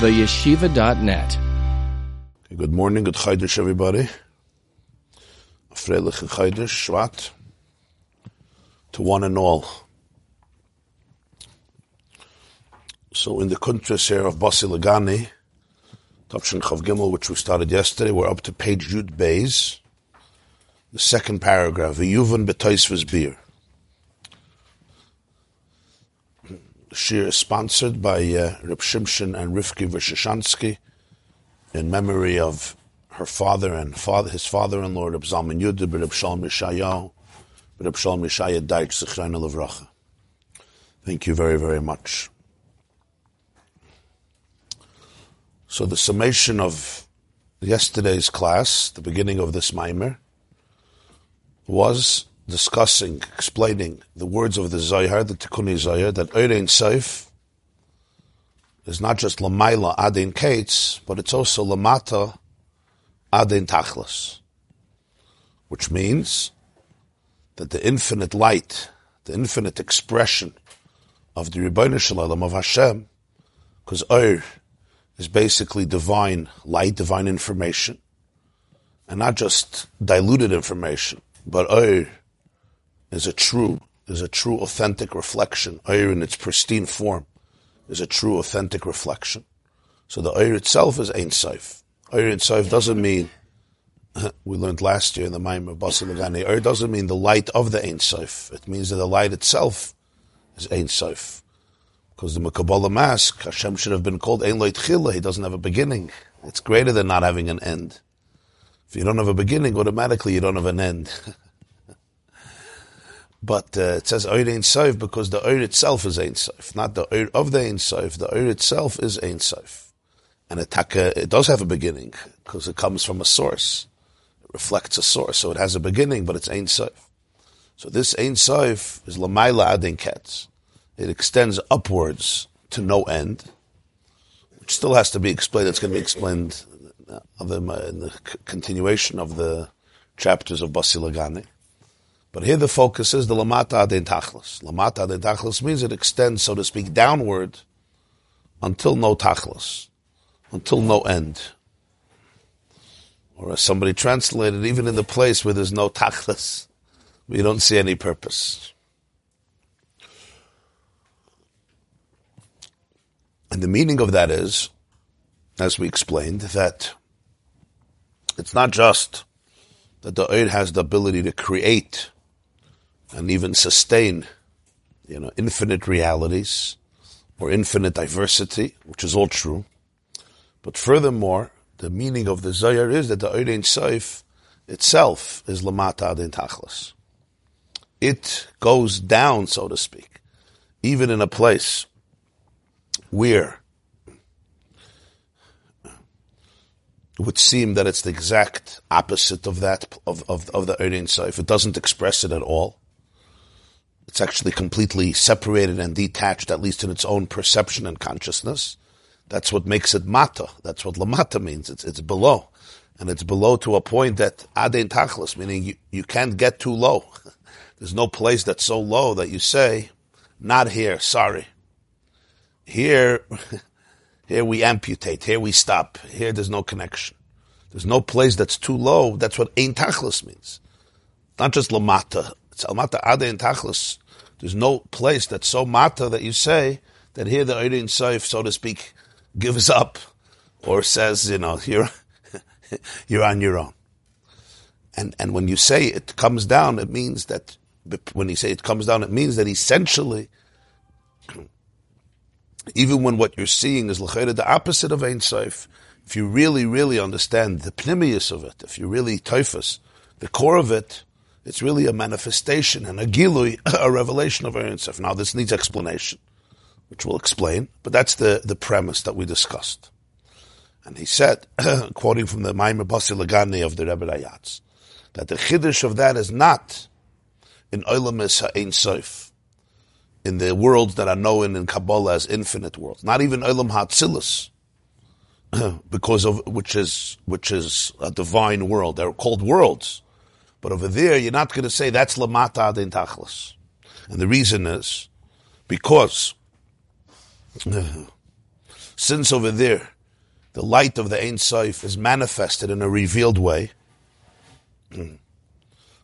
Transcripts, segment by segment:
theyeshiva.net. Good morning, good Chaydish, everybody. Freilich Chaydish, Shvat, to one and all. So in the countries here of Basi Lagani, Topshin Chav Gimel, which we started yesterday, we're up to page Yud Beis, the second paragraph, V'yuvan b'toisvus beer. The shir is sponsored by uh, Reb Shimshon and Rivki Vishashansky in memory of her father and father, his father-in-law, Reb Zalman Yudib, Reb Shalom Yeshayahu, Reb Shalom Yeshaya Daich Zichrayna Levracha. Thank you very, very much. So the summation of yesterday's class, the beginning of this mimer, was discussing, explaining the words of the Zohar, the Tikkunei Zohar, that Eirein Seif is not just Lamaila Adin Kates, but it's also Lamata Adin Tachlas, which means that the infinite light, the infinite expression of the Rebbeinu Shalom of Hashem, because Eir is basically divine light, divine information, and not just diluted information, but Eir is a true, is a true authentic reflection. Eir in its pristine form is a true authentic reflection. So the Eir itself is Ein Seif. Eir Ein Seif doesn't mean, we learned last year in the Maim of Basilagani, Eir doesn't mean the light of the Ein Seif. It means that the light itself is Ein Seif. Because the Makabbalah mask, Hashem should have been called Ein Loit Chila. He doesn't have a beginning. It's greater than not having an end. If you don't have a beginning, automatically you don't have an end. but uh, it says Eir Ein Seif because the Eir itself is Ein Seif, not the Eir of the Ein Seif. The Eir itself is Ein Seif. And it, it does have a beginning because it comes from a source. It reflects a source, so it has a beginning, but it's Ein Seif. So this Ein Seif is Lamaila Adin Ketz. It extends upwards to no end, which still has to be explained. It's going to be explained in the continuation of the chapters of Basilagani. But here the focus is the Lamata Adin Tachlis. Lamata Adin Tachlis means it extends, so to speak, downward until no Tachlis, until no end. Or as somebody translated, even in the place where there's no Tachlis, we don't see any purpose. And the meaning of that is, as we explained, that it's not just that the Eid has the ability to create and even sustain, you know, infinite realities or infinite diversity, which is all true. But furthermore, the meaning of the Zohar is that the Eid Ein Seif itself is Lamata Adin Tachlis. It goes down, so to speak, even in a place where it would seem that it's the exact opposite of that, of, of, of the Erein Seif. It doesn't express it at all. It's actually completely separated and detached, at least in its own perception and consciousness. That's what makes it mata. That's what lamata means. It's, it's below. And it's below to a point that adein tachlis, meaning you, you can't get too low. There's no place that's so low that you say, not here, sorry. Here, here we amputate. Here we stop. Here there's no connection. There's no place that's too low. That's what ein tachlis means. Not just lamata. It's almata ada ein tachlis. There's no place that's so mata that you say that here the Eirin Seif, so to speak, gives up or says, you know, you're, you're on your own. And, and when you say it comes down, it means that, when you say it comes down, it means that essentially even when what you're seeing is the opposite of Ein Seif, if you really, really understand the pnimius of it, if you really typhus, the core of it, it's really a manifestation and a gilui, a revelation of Ein Seif. Now this needs explanation, which we'll explain, but that's the, the premise that we discussed. And he said, quoting from the Maimar Basi Lagani of the Rebbe Rayatz, that the chiddush of that is not in Olam Ein Seif, in the worlds that are known in Kabbalah as infinite worlds. Not even Olam Hatzilus, because of which is which is a divine world. They're called worlds, but over there you're not going to say that's Lamata Adin Tachlis, and the reason is because since over there, the light of the Ein Sof is manifested in a revealed way,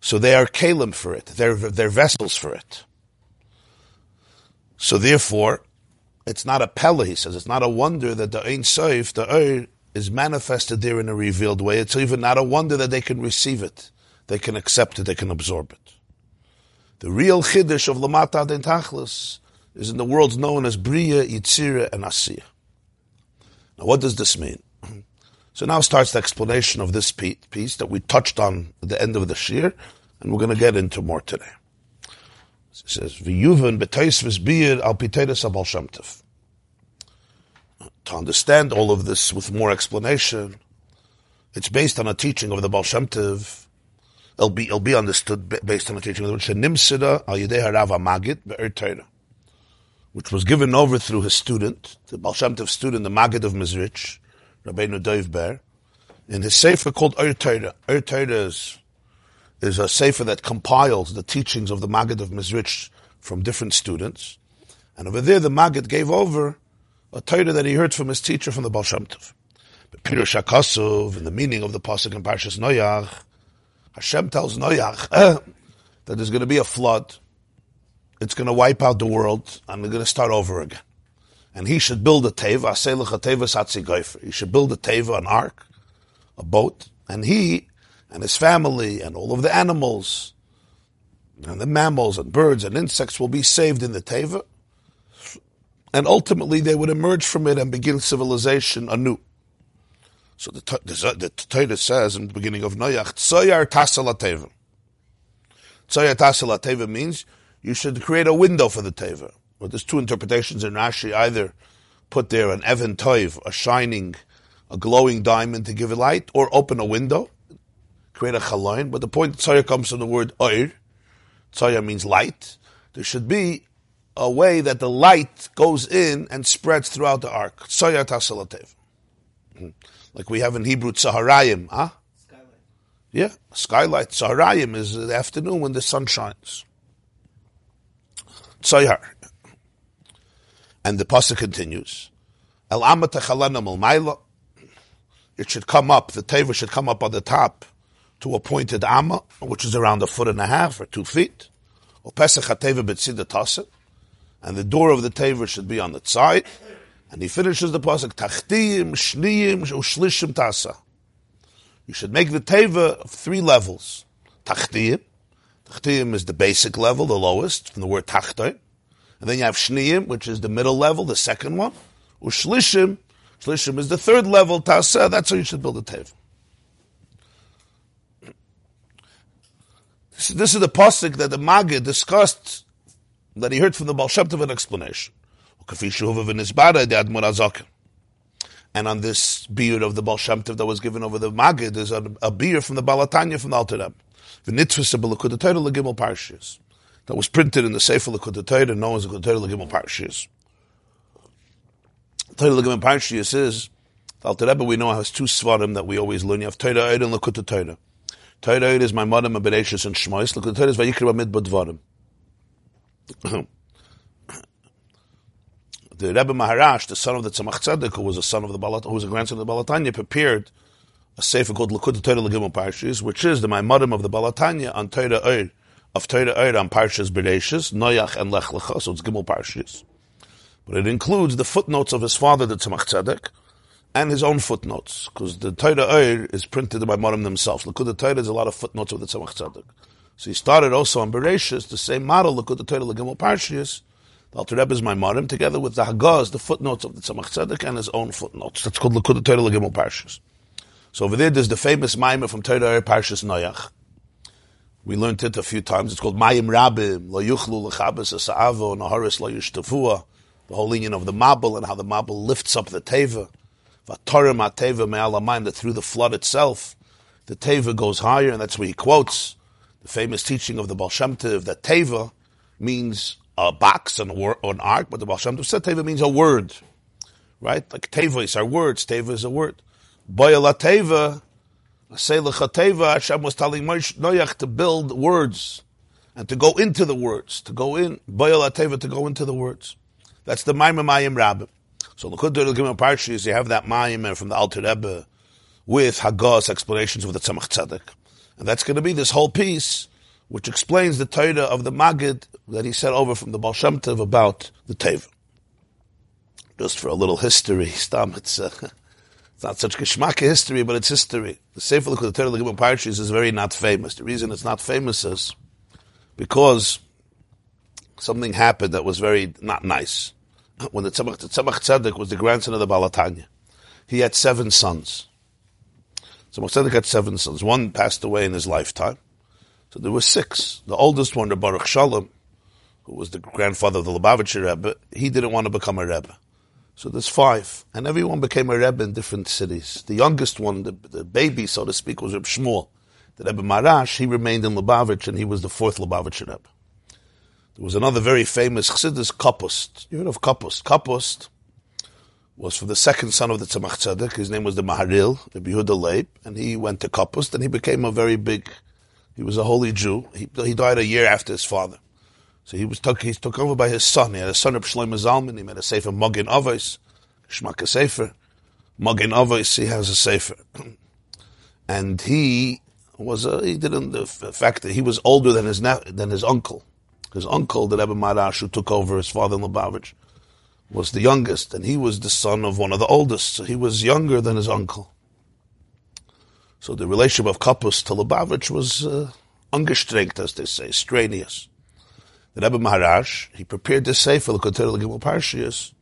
so they are kalim for it. They're, they're vessels for it. So therefore, it's not a pella, he says. It's not a wonder that the Ein Sof, the Ur, is manifested there in a revealed way. It's even not a wonder that they can receive it. They can accept it. They can absorb it. The real chiddush of Lamata Den Tachlis is in the worlds known as Bria, Yitzira, and Asiya. Now, what does this mean? So now starts the explanation of this piece that we touched on at the end of the shir, and we're going to get into more today. It says, "V'yuven b'teisvis biyir al piteres abal shemtev." To understand all of this with more explanation, it's based on a teaching of the Baal Shem. It'll be, it'll be understood based on the teaching of the Nimsida al Yidei Harav Magid which was given over through his student, the Baal student, the Magid of Mezritch, Rabbeinu Dov Ber, in his sefer called Ur Torah. Ur Torah is, is a sefer that compiles the teachings of the Magid of Mezritch from different students. And over there, the Magid gave over a Torah that he heard from his teacher from the Baal. But Peter Shakasov, in the meaning of the Pasuk in Parshas Noyach, Hashem tells Noyach eh, that there's going to be a flood. It's going to wipe out the world, and we're going to start over again and he should build a teva He should build a teva, an ark, a boat, and he and his family and all of the animals and the mammals and birds and insects will be saved in the teva, and ultimately they would emerge from it and begin civilization anew. So the, the, Torah says in the beginning of Noach, Tzoyar Tasala Teva. Tzoyar means you should create a window for the Teva. Well, there's two interpretations in Rashi. Either put there an Evan Toiv, a shining, a glowing diamond to give it light, or open a window, create a chaloin. But the point Tzaya comes from the word oir. Tzaya means light. There should be a way that the light goes in and spreads throughout the ark. Tzaya tasalatev. Hmm. Like we have in Hebrew Tzaharayim, huh? Skylight. Yeah, skylight. Tzaharayim is the afternoon when the sun shines. Tzayar. And the pasuk continues, El maila. It should come up. The teva should come up on the top to a pointed amma, which is around a foot and a half or two feet. And the door of the teva should be on the side. And he finishes the pasuk tachtim shniyim ushlishim tasa. You should make the teva of three levels. Tachtim. Tachtim is the basic level, the lowest, from the word tachtoi. And then you have Shniyim, which is the middle level, the second one. Ushlishim, Shlishim is the third level, Tasa, that's how you should build a tev. This, this is the pasuk that the Magid discussed, that he heard from the Baal Shem Tov an explanation. And on this beard of the Baal Shem Tov that was given over the Magid, there's a, a beard from the Baal HaTanya from the Alter Rebbe. Torah parshas that was printed in the Sefer L'Kutei Torah, known as the L'Kutei L'Gimel Parshiyas. Torah L'Gimel Parshiyas is, the Alter Rebbe we know has two svarim that we always learn. You have Torah Eid and L'Kutei Torah. Torah Eid is my mother, my Bereshis and Shmois. L'Kutei Torah is Vayikra Bamid Badvarim. the Rebbe Maharash, the son of the Tzemach Tzedek, who was a son of the Balat, who was a grandson of the Baal HaTanya, prepared a sefer called L'Kutei Torah L'Gimel Parshiyas, which is the Maimarim of the Baal HaTanya on Torah Eid of Torah Eir on Parshas Bereshis, Noach and Lech Lecha, so it's Gimel Parshas. But it includes the footnotes of his father, the Tzemach Tzedek, and his own footnotes, because the Torah Eir is printed by Morim themselves. The Torah, there's a lot of footnotes of the Tzemach Tzedek. So he started also on Bereshis, the same model, the Torah, the Gimel Parshas, the Alter Rebbe is my Morim, together with the Hagaz, the footnotes of the Tzemach Tzedek, and his own footnotes. That's called Likud Torah Gimel Parshas. So over there, there's the famous Maimah from Torah Parshas Noach. We learned it a few times. It's called Mayim Rabim, Lo Yuchlu Lechabes Asa'avo, Naharis Lo Yishtafua, the whole union of the Mabel and how the Mabel lifts up the Teva. Vatorim HaTeva Me'alamayim, that through the flood itself, the Teva goes higher, and that's where he quotes the famous teaching of the Baal Shem Tov, that Teva means a box or an ark, but the Baal Shem Tov said Teva means a word. Right? Like Teva is our words, Teva is a word. Boyala Teva Say lechateva, Hashem was telling Noach to build words and to go into the words, to go in, Bayal Ateva, to go into the words. That's the Maimah Mayim Rabbim. So the Kudur Likud Gimel Parshas, you have that Mayim from the Alter Rebbe with Hagos explanations of the Tzemach Tzedek. And that's going to be this whole piece, which explains the Torah of the Magid that he said over from the Baal Shem about the Teva. Just for a little history, Stam, it's, uh, it's not such geschmack history, but it's history. The Sefer Likud the Torah Gimel Parshas is very not famous. The reason it's not famous is because something happened that was very not nice. When the Tzemach, the Tzemach Tzedek was the grandson of the Baal HaTanya, he had seven sons. Tzemach Tzedek had seven sons. One passed away in his lifetime. So there were six. The oldest one, the Baruch Shalom, who was the grandfather of the Lubavitcher Rebbe, he didn't want to become a Rebbe. So there's five. And everyone became a Rebbe in different cities. The youngest one, the, the baby, so to speak, was Reb Shmuel. The Rebbe Maharash, he remained in Lubavitch, and he was the fourth Lubavitcher Rebbe. There was another very famous Chassidus, Kapust. You heard of Kapust? Kapust was for the second son of the Tzemach Tzedek. His name was the Maharil, the Yehuda Leib, and he went to Kapust, and he became a very big, he was a holy Jew. He, he died a year after his father. So he was took, he took over by his son. He had a son of Shlomo Zalman. He made a sefer Magin Avos, Shmaka Sefer. Magin Avos, he has a sefer. and he was a, he didn't, the fact that he was older than his, than his uncle. His uncle, the Rebbe Maharash, who took over his father in Lubavitch, was the youngest, and he was the son of one of the oldest, so he was younger than his uncle. So the relationship of Kapust to Lubavitch was uh, ungestrengt, as they say, strenuous. The Rebbe Maharash, he prepared this sefer, the Kotel Gimel Parshias,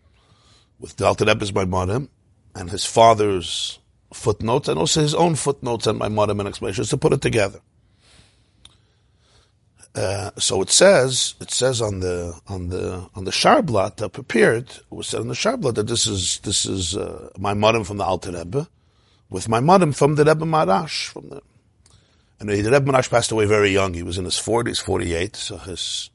with Alter Rebbe's Maimonim, and his father's footnotes, and also his own footnotes and Maimonim and explanations to put it together. Uh, so it says, it says on the on the on the sharblat that prepared. It was said on the sharblat that this is this is uh, my modem from the Alter Rebbe, with my modem from the Rebbe Maharash from the. And the Rebbe Maharash passed away very young. He was in his forties, forty eight. So his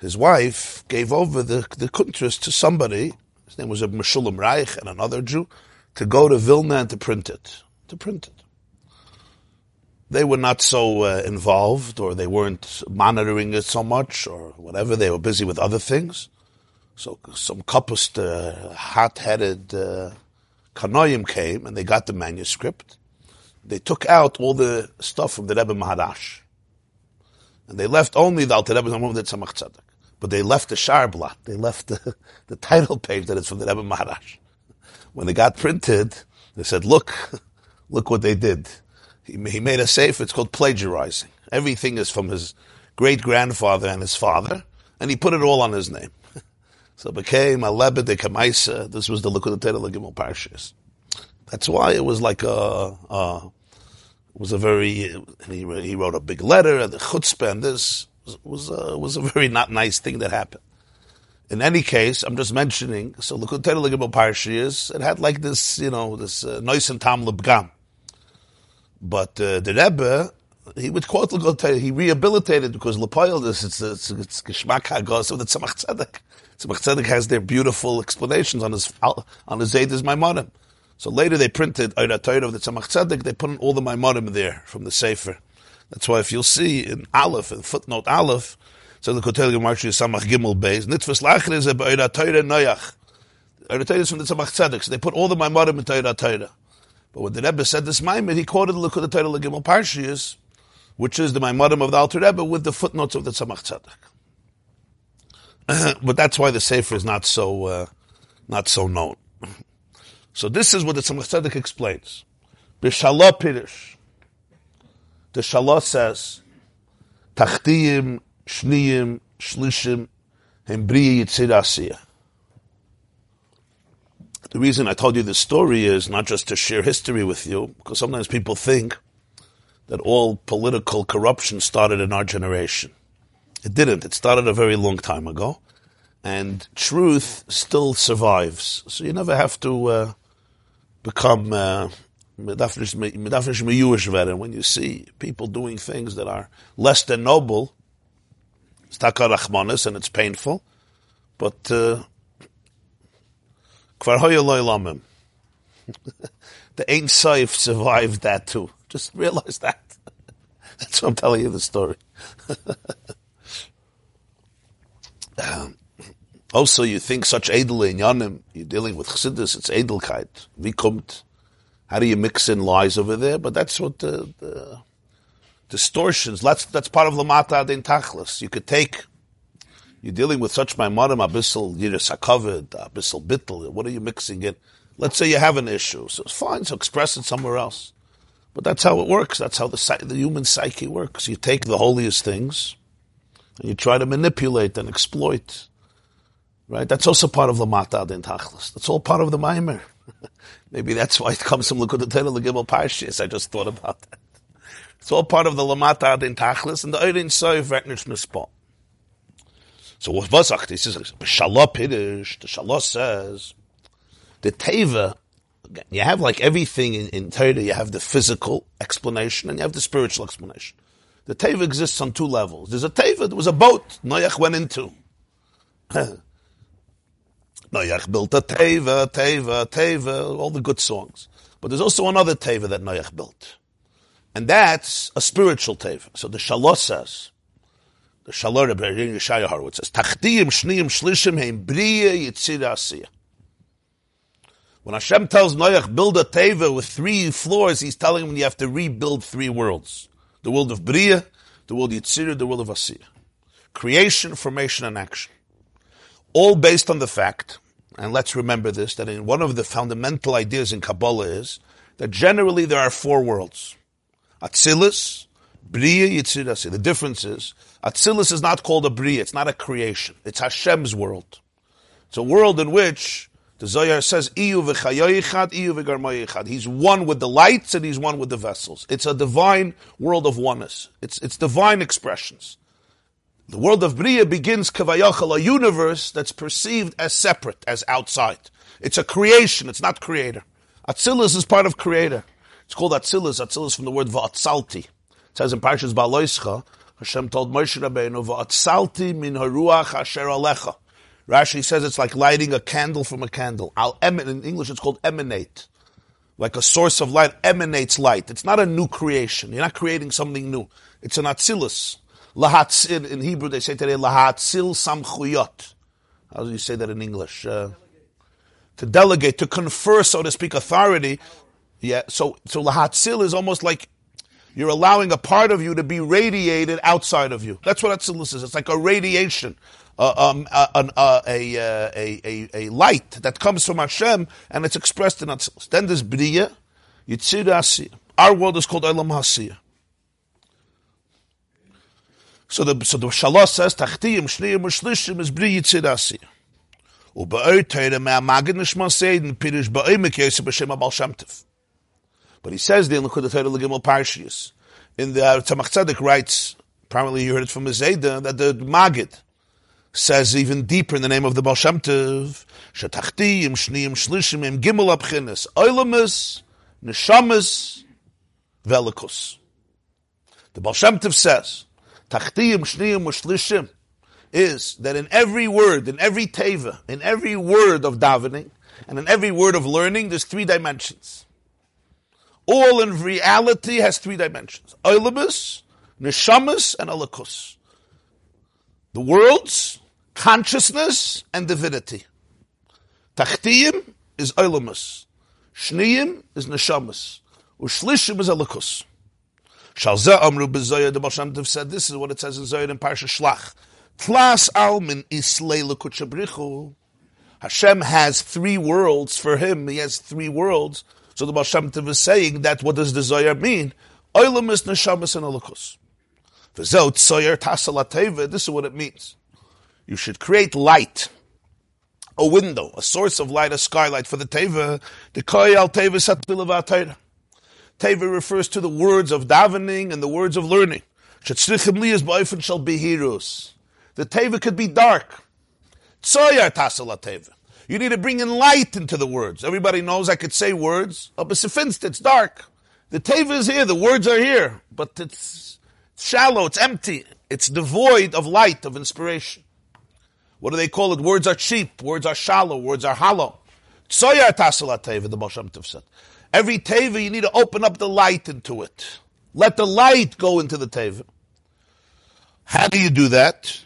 his wife gave over the the kuntras to somebody. His name was a Meshulam Reich and another Jew to go to Vilna and to print it. To print it they were not so uh, involved or they weren't monitoring it so much or whatever. They were busy with other things. So some couples, uh, hot-headed uh, kanoim came and they got the manuscript. They took out all the stuff from the Rebbe Maharash. And they left only the Alter Rebbe Tzemach Tzedek. But they left the sharblat. They left the, the title page that is from the Rebbe Maharash. When they got printed, they said, look, look what they did he, he made a safe. It's called plagiarizing. Everything is from his great grandfather and his father, and he put it all on his name. so it became a lebed de kamaisa. This was the Likud Gimel Parshas. That's why it was like a, a it was a very. He, he wrote a big letter and the chutzpah and this was a, was a very not nice thing that happened. In any case, I'm just mentioning. So Likud Gimel Parshas, it had like this, you know, this uh, noise and tam lebgam. But uh, the Rebbe, he would quote the he rehabilitated because Lepoil is it's it's it's Hagos of the Tzemach Tzedek. Tzemach Tzedek has their beautiful explanations on his on his Zaydas Maimonim. So later they printed Torah of the Tzemach Tzedek. They put in all the Maimonim there from the Sefer. That's why if you'll see in Aleph in footnote Aleph, so the Kotel Gemarshi Samach Gimel Beis Nitfus Lacher is a Oira Torah Noyach. Oira Torah is from the Tzemach Tzedek. So they put all the Maimonim in Oira Torah. But when the Rebbe said this Maimid, he quoted the Likud Torah Gimel Parshias, which is the Maimadim of the Alter Rebbe with the footnotes of the Tzemach Tzedek. but that's why the Sefer is not so uh, not so known. So this is what the Tzemach Tzedek explains. B'shalah Pirish. The Shalah says, Tachtiyim, Shniyim, Shlishim, Hembriya Yitzir Asiyah. The reason I told you this story is not just to share history with you, because sometimes people think that all political corruption started in our generation. It didn't. It started a very long time ago. And truth still survives. So you never have to uh, become uh, when you see people doing things that are less than noble, it's takarachmanis and it's painful, but uh. The Ein Saif survived that too. Just realize that. That's why I'm telling you the story. um, Also, you think such edel in Yanim, you're dealing with Chassidus, it's edelkeit. Wie kommt, how do you mix in lies over there? But that's what the, the distortions, that's, that's part of Lamata Adin Tachlis. You could take, you're dealing with such Maimonim, Abyssal Yiris HaKavod, Abyssal Bittel, what are you mixing in? Let's say you have an issue, so it's fine, so express it somewhere else. But that's how it works. That's how the, the human psyche works. You take the holiest things and you try to manipulate and exploit. Right? That's also part of the Mata Adin Tachlis. That's all part of the Maimer. Maybe that's why it comes from Likud Teitel Gimel Parshis. I just thought about that. It's all part of the Lamata Adin Tachlis and the Eirin Soif Retnish Nispot. So what Vazach, he says, B'shallah Piddish, the Shallah says, the Teva, you have like everything in, in Torah, you have the physical explanation and you have the spiritual explanation. The Teva exists on two levels. There's a Teva, there was a boat Noach went into. Noach built a Teva, Teva, Teva, all the good songs. But there's also another Teva that Noach built. And that's a spiritual Teva. So the Shalos says, the Shalor Rebbe Yeshaya Horowitz says, Tachtiyim shniyim shlishim heim briya yitzira asiyah. When Hashem tells Noach, build a Teva with three floors, he's telling him you have to rebuild three worlds. The world of Bria, the world of Yitzira, the world of Asiyah. Creation, formation, and action. All based on the fact, and let's remember this, that in one of the fundamental ideas in Kabbalah is that generally there are four worlds. Atzilus, Bria, Yitzira, Asiyah. The difference is, Atzilus is not called a Bria, it's not a creation. It's Hashem's world. It's a world in which the Zohar says, v'chayoyichad. He's one with the lights and he's one with the vessels. It's a divine world of oneness. It's, it's divine expressions. The world of Bria begins kavayachal, a universe that's perceived as separate, as outside. It's a creation, it's not creator. Atzilus is part of creator. It's called Atzilus, Atzilus from the word va'atzalti. It says in Parshas Baloischa, Hashem told Moshe Rabbeinu, va'atzalti min haruach asher alecha. Rashi says it's like lighting a candle from a candle. I'll emanate, in English it's called emanate. Like a source of light emanates light. It's not a new creation. You're not creating something new. It's an atzilus. Lahatzil, in Hebrew they say today, lahatzil samchuyot. How do you say that in English? Uh, to delegate, to confer, so to speak, authority. Yeah, so, so lahatzil is almost like you're allowing a part of you to be radiated outside of you. That's what Atzilus is. It's like a radiation uh, um, uh, uh, a, a, a, a, light that comes from Hashem and it's expressed in Atzilus. Then there's B'riya, Yitzir Asiyah. Our world is called Elam Hasiyah. So the so the Shalos says Tachtiyim Shneim Shlishim is Bri Yitzirasi. But he says the Lukud teira Legimel parshiyus. In the uh, Tzemach Tzedek writes, apparently you heard it from the Zayda, that the Magid says even deeper in the name of the Baal Shem Tov, Shetachtim, Shneim, Shlishim, Im Gimel Abchinis, Oilamis, Neshamis, Velikus. The Baal Shem Tov says, Tachtim, Shniyim, Shlishim, is that in every word, in every teva, in every word of davening, and in every word of learning, there's three dimensions. All in reality has three dimensions. Oilabus, Neshamas, and Alakus. The worlds, consciousness, and divinity. Tachtiyim is Oilamus. Shniyim is Neshamas. Ushlishim is Alakus. Shalzeh Amru B'Zoyah, the Baal said, this is what it says in Zoyah in Parsha Shlach. Tlas Almin Islay Lekuchabrichu. Hashem has three worlds for him. He has three worlds. So the Tov is saying that what does the Zohar mean? Oilam is Neshamas and Alakus. This is what it means. You should create light, a window, a source of light, a skylight for the teva. The koyal teva Teva refers to the words of davening and the words of learning. The teva could be dark. You need to bring in light into the words. Everybody knows I could say words, oh, it's dark. The teva is here, the words are here, but it's shallow, it's empty, it's devoid of light, of inspiration. What do they call it? Words are cheap, words are shallow, words are hollow. Tsoyar tasala teva, the Baal said. Every teva, you need to open up the light into it. Let the light go into the teva. How do you do that?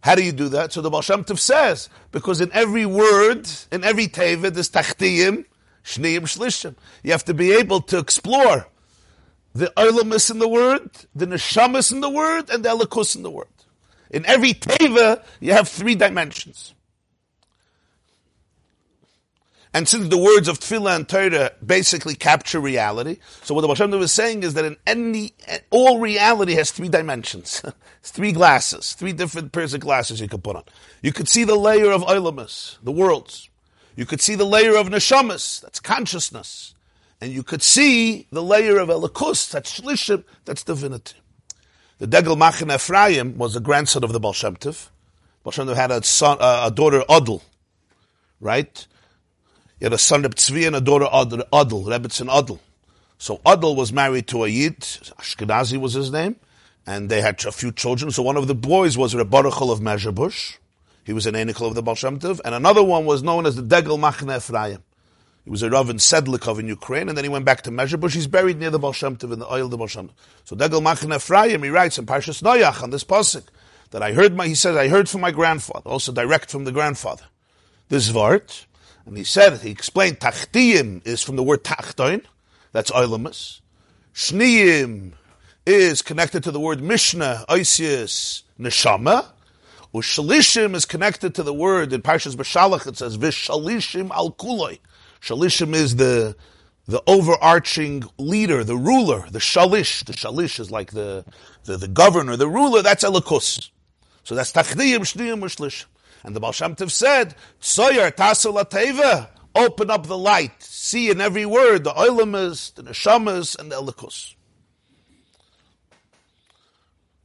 How do you do that? So the Baal Shem Tov says, because in every word, in every teva, there's tachtiyim, shniyim, shlishim. You have to be able to explore the olamis in the word, the neshamis in the word, and the elikus in the word. In every teva, you have three dimensions. And since the words of Tefillah and Torah basically capture reality, so what the Baal was saying is that in any, all reality has three dimensions. it's three glasses, three different pairs of glasses you could put on. You could see the layer of Ilamus, the worlds. You could see the layer of Neshamas, that's consciousness. And you could see the layer of Elikus, that's Shlishim, that's divinity. The Degel Machne Ephraim was a grandson of the Baal Shem Tov. Baal Shem Tov had a son, a daughter Adl, right? He had a son of Tzvi and a daughter Adl, Rebbetzin Adl. So Adl was married to a Yid, Ashkenazi was his name, and they had a few children. So one of the boys was Rebberuchel of Mezhebush. He was an Enikel of the Baal and another one was known as the Degel Machne Ephraim. He was a Rav in Sedlikov in Ukraine, and then he went back to Mezhebush. He's buried near the Baal in the oil of the So Degel Machne Ephraim, he writes in Parshas Noach on this pasuk that I heard my, he says, I heard from my grandfather, also direct from the grandfather. This Vart, and he said, he explained, Tachtiyim is from the word Tachtoin, that's Oilamus. Shniyim is connected to the word Mishnah, Oisius, Neshama. Ushalishim is connected to the word, in Parshas Bashalach it says, Vishalishim al Kuloi. Shalishim is the, the overarching leader, the ruler, the shalish. The shalish is like the, the, the governor, the ruler, that's Elikus. So that's Tachdiyim, Shniyim, Ushlish. And the Baal Shem Tov said, Soyer Tasel open up the light, see in every word the oilamas, the neshamas, and the elikus.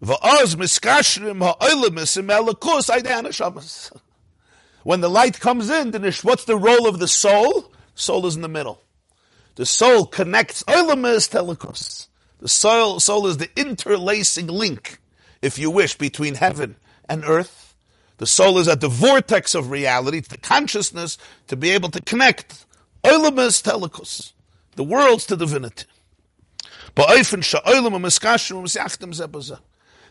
Va'oz miskashrim ha'oilamas im elikus aidan neshamas. When the light comes in, then what's the role of the soul? Soul is in the middle. The soul connects oilamas to elikus. The soul, soul is the interlacing link, if you wish, between heaven and earth the soul is at the vortex of reality, it's the consciousness to be able to connect Oilamus Telikus, the worlds to divinity.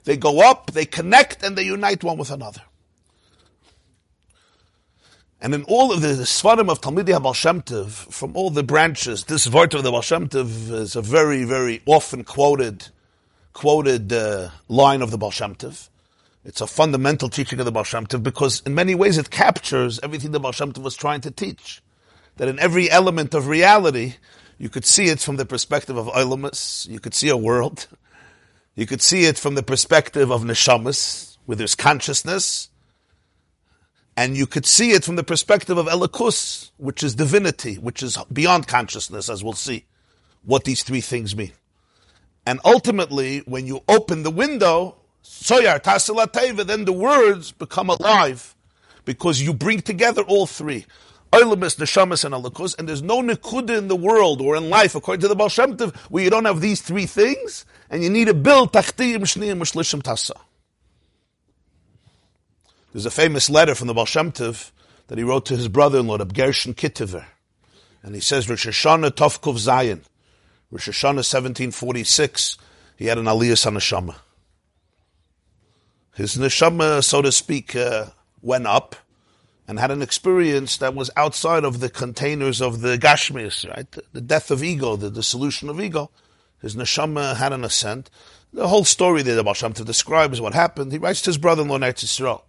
They go up, they connect, and they unite one with another. And in all of the, the Svarim of Talmidei HaBal from all the branches, this Vart of the Baal is a very, very often quoted, quoted uh, line of the Baal. It's a fundamental teaching of the Baal Shem Tov because in many ways it captures everything the Baal Shem Tov was trying to teach. That in every element of reality, you could see it from the perspective of Ilamus, you could see a world, you could see it from the perspective of Neshamas, where there's consciousness, and you could see it from the perspective of Elikus, which is divinity, which is beyond consciousness, as we'll see, what these three things mean. And ultimately, when you open the window, Soyar Tasilateva, then the words become alive because you bring together all three. Oilimus, Neshamas, and Alakus, and there's no Nikuda in the world or in life, according to the Baal Shem Tov, where you don't have these three things, and you need to build Tachtiyim, Shniyim, Shlishim, Tasa. There's a famous letter from the Baal Shem Tov that he wrote to his brother-in-law, the Gershon Kitover. And he says, Rosh Hashanah Tovkov Zion, Rosh Hashanah 1746, he had an Aliyah Sanashama his neshama, so to speak, uh, went up and had an experience that was outside of the containers of the Gashmis, right? The death of ego, the dissolution of ego. His neshama had an ascent. The whole story that the Baal Shem describes what happened. He writes to his brother-in-law, Eretz Yisrael.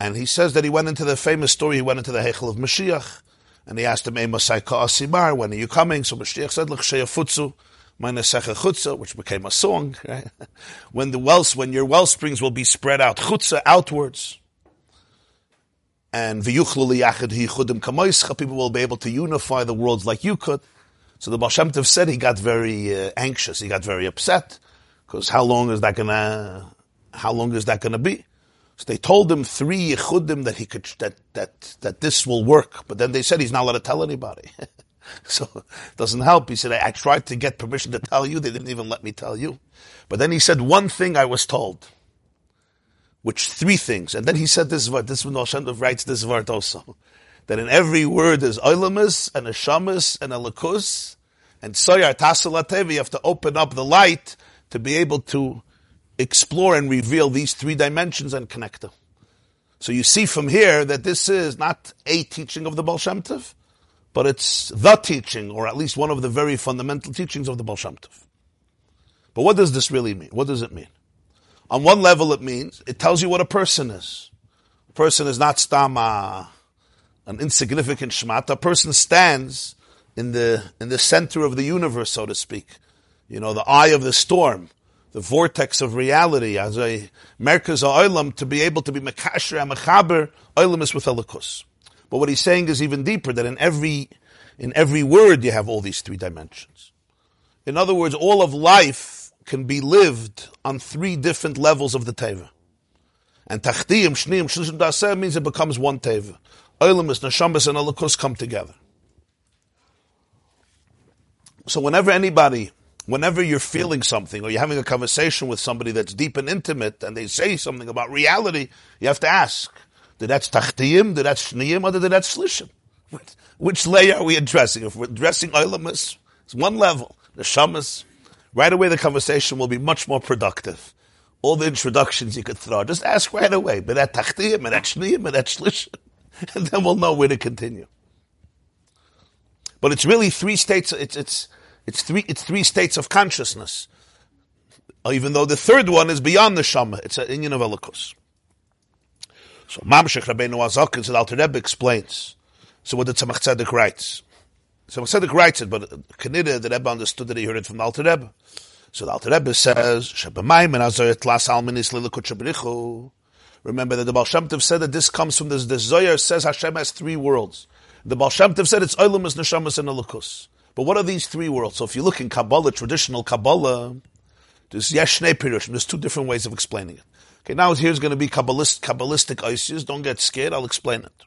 And he says that he went into the famous story, he went into the Heichel of Mashiach, and he asked him, Asimar, when are you coming? So Mashiach said, L'chsheyafutzu chutza, which became a song, right? when the wells, when your well springs will be spread out, chutza outwards, and chudim people will be able to unify the worlds like you could. So the Baal Shem Tov said he got very uh, anxious, he got very upset, because how long is that gonna, how long is that gonna be? So they told him three yichudim that he could, that, that, that this will work, but then they said he's not allowed to tell anybody. So it doesn't help. He said, I, I, tried to get permission to tell you. They didn't even let me tell you. But then he said, one thing I was told. Which three things. And then he said this word. This Hashem writes this word also. That in every word is oilamus and a shamus and a lakus. And soyar tasalatev, you have to open up the light to be able to explore and reveal these three dimensions and connect them. So you see from here that this is not a teaching of the Baal Shem but it's the teaching, or at least one of the very fundamental teachings of the Baal Shem Tov. But what does this really mean? What does it mean? On one level, it means it tells you what a person is. A person is not stama, an insignificant shmata. A person stands in the in the center of the universe, so to speak. You know, the eye of the storm, the vortex of reality, as a merkaz oilam, to be able to be mekasher and mechaber, oilam is with elikus. But what he's saying is even deeper, that in every in every word you have all these three dimensions. In other words, all of life can be lived on three different levels of the teva. And tachtiyim, shniyim, shlishim daseh means it becomes one teva. Oilimus, neshamas, and alakus come together. So whenever anybody, whenever you're feeling something or you're having a conversation with somebody that's deep and intimate and they say something about reality, you have to ask, did that's tachtiyim, did that's shniyim, or did that's shlishim? Which layer are we addressing? If we're addressing oilimus, it's one level. Neshamas, right away the conversation will be much more productive. All the introductions you could throw, just ask right away, but that tachtiyim, but that shniyim, but that shlishim, and then we'll know where to continue. But it's really three states, it's, it's, it's three, it's three states of consciousness. Even though the third one is beyond the Shama, it's an Inyan of Elikus. So Mamshech Rabbeinu Azakin, so the Alter Rebbe explains. So what the Tzemach Tzedek writes. So Tzedek writes it, but Kanida, the Rebbe understood that he heard it from the Alter Rebbe. So the Alter Rebbe says. Remember that the Baal Shem Tov said that this comes from this, the Zohar says Hashem has three worlds. The Baal Shem Tov said it's Oilimus, Neshamas, and Elikus. But what are these three worlds? So if you look in Kabbalah, traditional Kabbalah, there's Yeshnei Pirush, there's two different ways of explaining it. Okay, now here's going to be Kabbalist, Kabbalistic ISIS. Don't get scared, I'll explain it.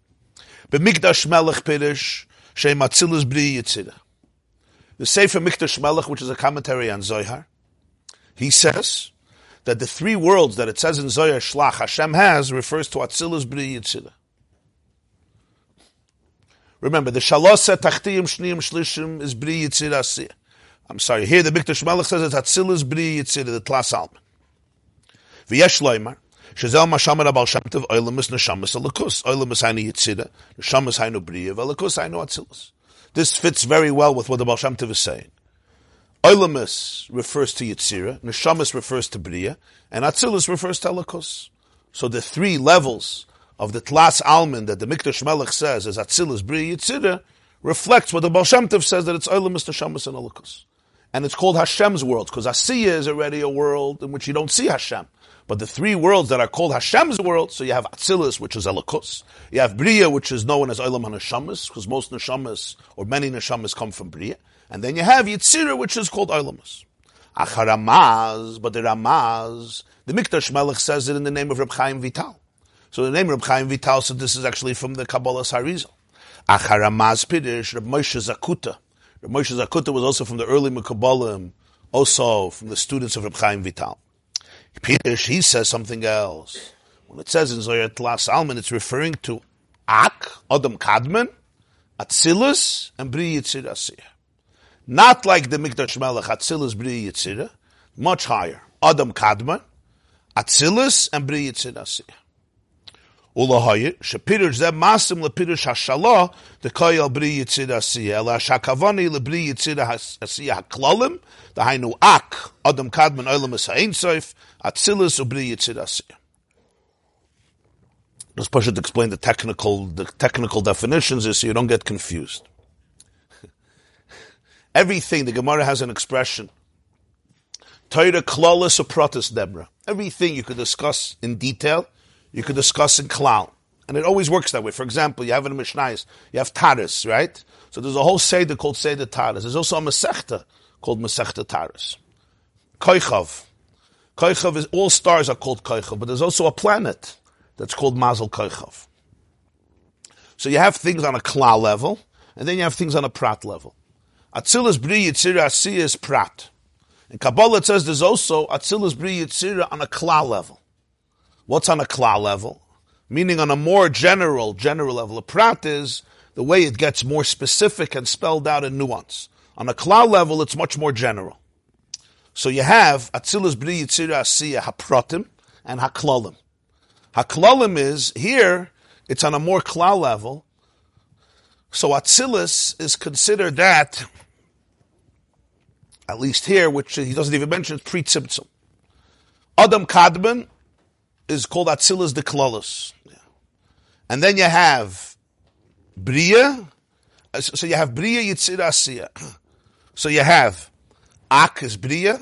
B'mikdash Melech Atzilus Bri Yitzira. The Sefer Mikdash Melech, which is a commentary on Zohar, he says that the three worlds that it says in Zohar Shlach Hashem has refers to Atzilus Bri Yitzira. Remember, the Shalosa Tachtiyim Shniyim Shlishim is Bri Yitzira. I'm sorry, here the Mikdash Melech says it's Atzilus Bri Yitzira, the Tlas Alman. This fits very well with what the Baal Shem Tov is saying. Oilemus refers to Yitzira, Neshamas refers to Briya, and Atzilus refers to Alakus. So the three levels of the Tlas Alman that the Mikdash Melech says is Atzilus, Briya, Yitzira, reflects what the Baal Shem Tov says that it's Oilemus, Neshamas, and Alakus. And it's called Hashem's world, because Asiya is already a world in which you don't see Hashem. But the three worlds that are called Hashem's world, so you have Atzilus, which is Elikus. You have Bria, which is known as Olam HaNeshamas, because most Neshamas, or many Neshamas come from Bria. And then you have Yitzira, which is called Olamas. Acharamaz, but the Ramaz, the Mikdash Melech says it in the name of Reb Chaim Vital. So the name Reb Chaim Vital so this is actually from the Kabbalah Sarizal. Acharamaz Pidish, Reb Moshe Zakuta. Reb Moshe Zakuta was also from the early Mekabalim, also from the students of Reb Chaim Vital. Pirush, he says something else. When it says in Zohar Tlas Alman, it's referring to Ak, Adam Kadmon, Atzilus, and Bri Yitzir Not like the Mikdash Melech, Atzilus, Bri Yitzir, much higher. Adam Kadmon, Atzilus, and Bri Yitzir Shepirush zeh masim the koyel bri yitzir asiyah, shakavani yitzir asiyah the hainu ak, adam kadmon ha'in soif, atzilus ubri yitzir asiyah. Let's push it to explain the technical, the technical definitions so you don't get confused. Everything, the Gemara has an expression. Torah or protis debra. Everything you could discuss in detail, you could discuss in klal. And it always works that way. For example, you have in the Mishnayos, you have Taris, right? So there's a whole Seder called Seder Taris. There's also a Masechta called Masechta Taris. Koichav. Koichav is, all stars are called Koichav, but there's also a planet that's called Mazel Koichav. So you have things on a klal level, and then you have things on a prat level. Atzilus Bri Yitzira Asiya is prat. In Kabbalah it says there's also Atzilus Bri Yitzira on a klal level. What's on a klal level? Meaning on a more general, general level. A prat is the way it gets more specific and spelled out in nuance. On a klal level, it's much more general. So you have Atzilus Bri Yitzira Asiya Hapratim and Haklalim. Haklalim is here, it's on a more klal level. So Atzilus is considered that, at least here, which he doesn't even mention, pre tzimtzum. Adam Kadmon is called Atzilus de Klalis. And then you have Bria. So you have Bria Yitzir Asiya. So you have Ak is Bria,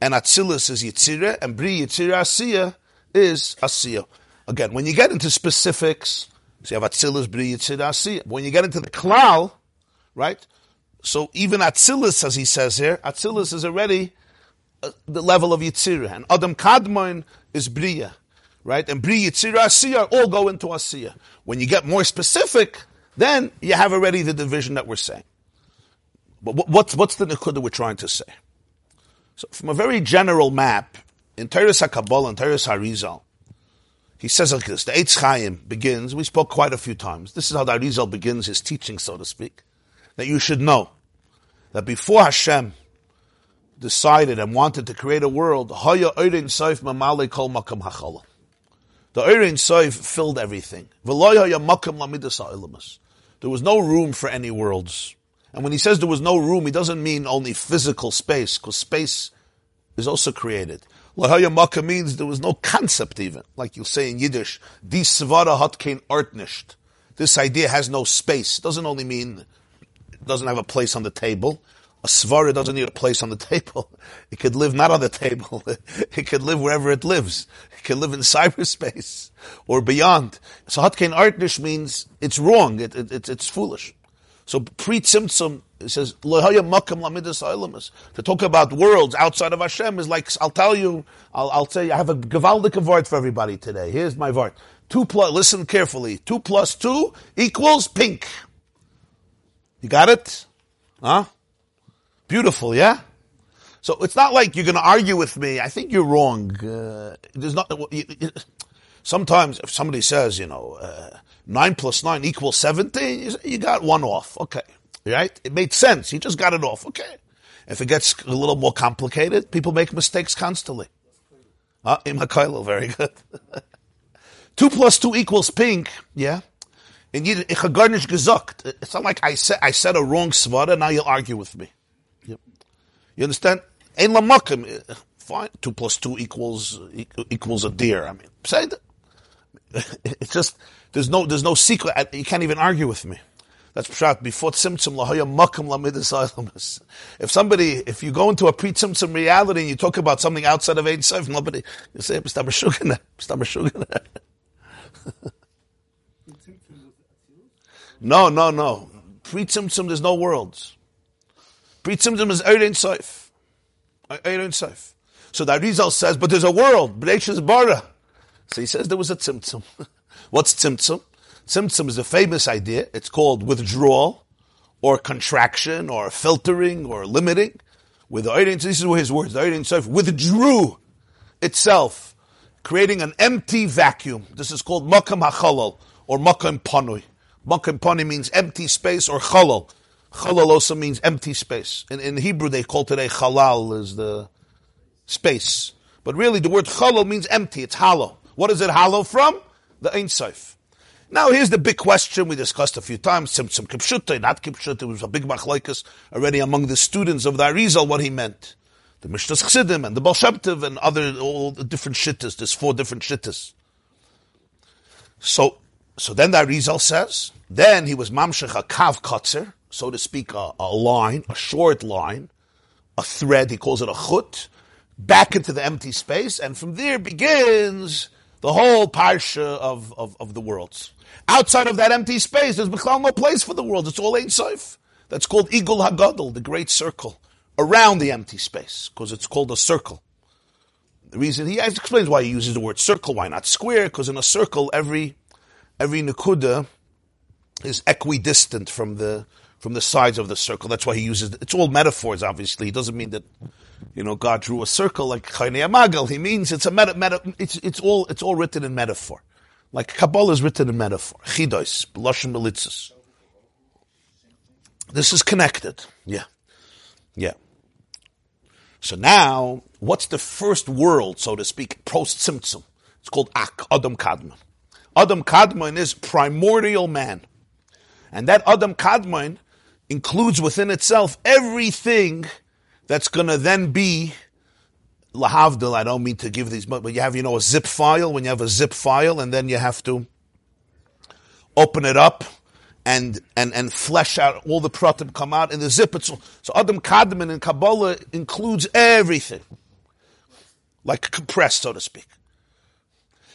and Atzilus is Yitzira, and Bria Yitzir Asiya is Asiya. Again, when you get into specifics, so you have Atzilus, Bria Yitzir Asiya. When you get into the Klal, right? So even Atzilus, as he says here, Atzilus is already uh, the level of Yitzira, and Adam Kadmon is Bria right? And Bri Yitzira Asiya all go into Asiya. When you get more specific, then you have already the division that we're saying. But what's, what's the Nikuda we're trying to say? So from a very general map, in Teres HaKabbalah and Teres HaRizal, he says like this, the Eitz Chaim begins, we spoke quite a few times, this is how the Arizal begins his teaching, so to speak, that you should know that before Hashem decided and wanted to create a world, Haya Eirin Saif Mamale Kol Makam Hachala. The Eirin Soif filled everything. There was no room for any worlds. And when he says there was no room, he doesn't mean only physical space, because space is also created. Lahaya Makkah means there was no concept even. Like you'll say in Yiddish, die Svara hat kein. This idea has no space. It doesn't only mean it doesn't have a place on the table. A svara doesn't need a place on the table. It could live not on the table. It could live wherever it lives. It can live in cyberspace or beyond. So hatkein artnish means it's wrong. It, it, it's, it's foolish. So pre tzimtzum it says to talk about worlds outside of Hashem is like I'll tell you. I'll, I'll tell you. I have a gavaldik word for everybody today. Here's my word. Two plus. Listen carefully. Two plus two equals pink. You got it? Huh? Beautiful, yeah? So it's not like you're going to argue with me. I think you're wrong. Uh, there's not. Sometimes if somebody says, you know, uh, nine plus nine equals seventeen, you got one off. Okay, right? It made sense. You just got it off. Okay. If it gets a little more complicated, people make mistakes constantly. Ah, uh, Imakailo, very good. two plus two equals pink. Yeah. You. It's not like I said I said a wrong svara. Now you'll argue with me. You understand? Ein lamakim. Fine. Two plus two equals equals a deer. I mean, say. It's just there's no there's no secret. You can't even argue with me. That's pshat. Before tzimtzum lahaya makam lamidus If somebody, if you go into a pre-tzimtzum reality and you talk about something outside of Ein Sof, nobody you say "Mr. Meshugana, Mr. Meshugana." No, no, no. Pre-tzimtzum, there's no worlds. Pritzimdim is Eirin Soif. Eirin Soif. So the Arizal says, but there's a world, Bereshis Bara. So he says there was a Tzimtzum. What's Tzimtzum? Tzimtzum is a famous idea. It's called withdrawal, or contraction, or filtering, or limiting. With the Eirin, this is where his words, the Eirin Soif withdrew itself, creating an empty vacuum. This is called Makam HaChalal, or Makam Panui. Makam Panui means empty space, or Chalal. Chalal also means empty space. In, in Hebrew, they call today chalal is the space. But really, the word chalal means empty. It's hollow. What is it hollow from? The Ein Sof. Now, here's the big question we discussed a few times. Some kipshutta, not kipshutta. It was a big machlaikas already among the students of the Arizal what he meant. The Mishnah's Chassidim and the Baal Shem Tov and other, all the different shittas. There's four different shittas. So, so then the Arizal says, then he was mamshech a kav kotzer, so to speak, a, a, line, a short line, a thread, he calls it a chut, back into the empty space, and from there begins the whole parsha of, of, of the worlds. Outside of that empty space, there's no place for the world. It's all Ein. That's called Igul Hagadol, the great circle, around the empty space, because it's called a circle. The reason he explains why he uses the word circle, why not square? Because in a circle, every every nakuda is equidistant from the from the sides of the circle. That's why he uses, it's all metaphors, obviously. It doesn't mean that, you know, God drew a circle like Chaynei Amagal. He means it's a meta, meta, it's, it's all, it's all written in metaphor. Like Kabbalah is written in metaphor. Chidos, Lashon Melitzis. This is connected. Yeah. Yeah. So now, what's the first world, so to speak, post Tzimtzum? It's called Ak, Adam Kadmon. Adam Kadmon is primordial man. And that Adam Kadmon includes within itself everything that's going to then be lahavdil. I don't mean to give these, but you have, you know, a zip file. When you have a zip file, and then you have to open it up and and and flesh out all the pratim come out in the zip. So, so Adam Kadmon in Kabbalah includes everything, like compressed, so to speak.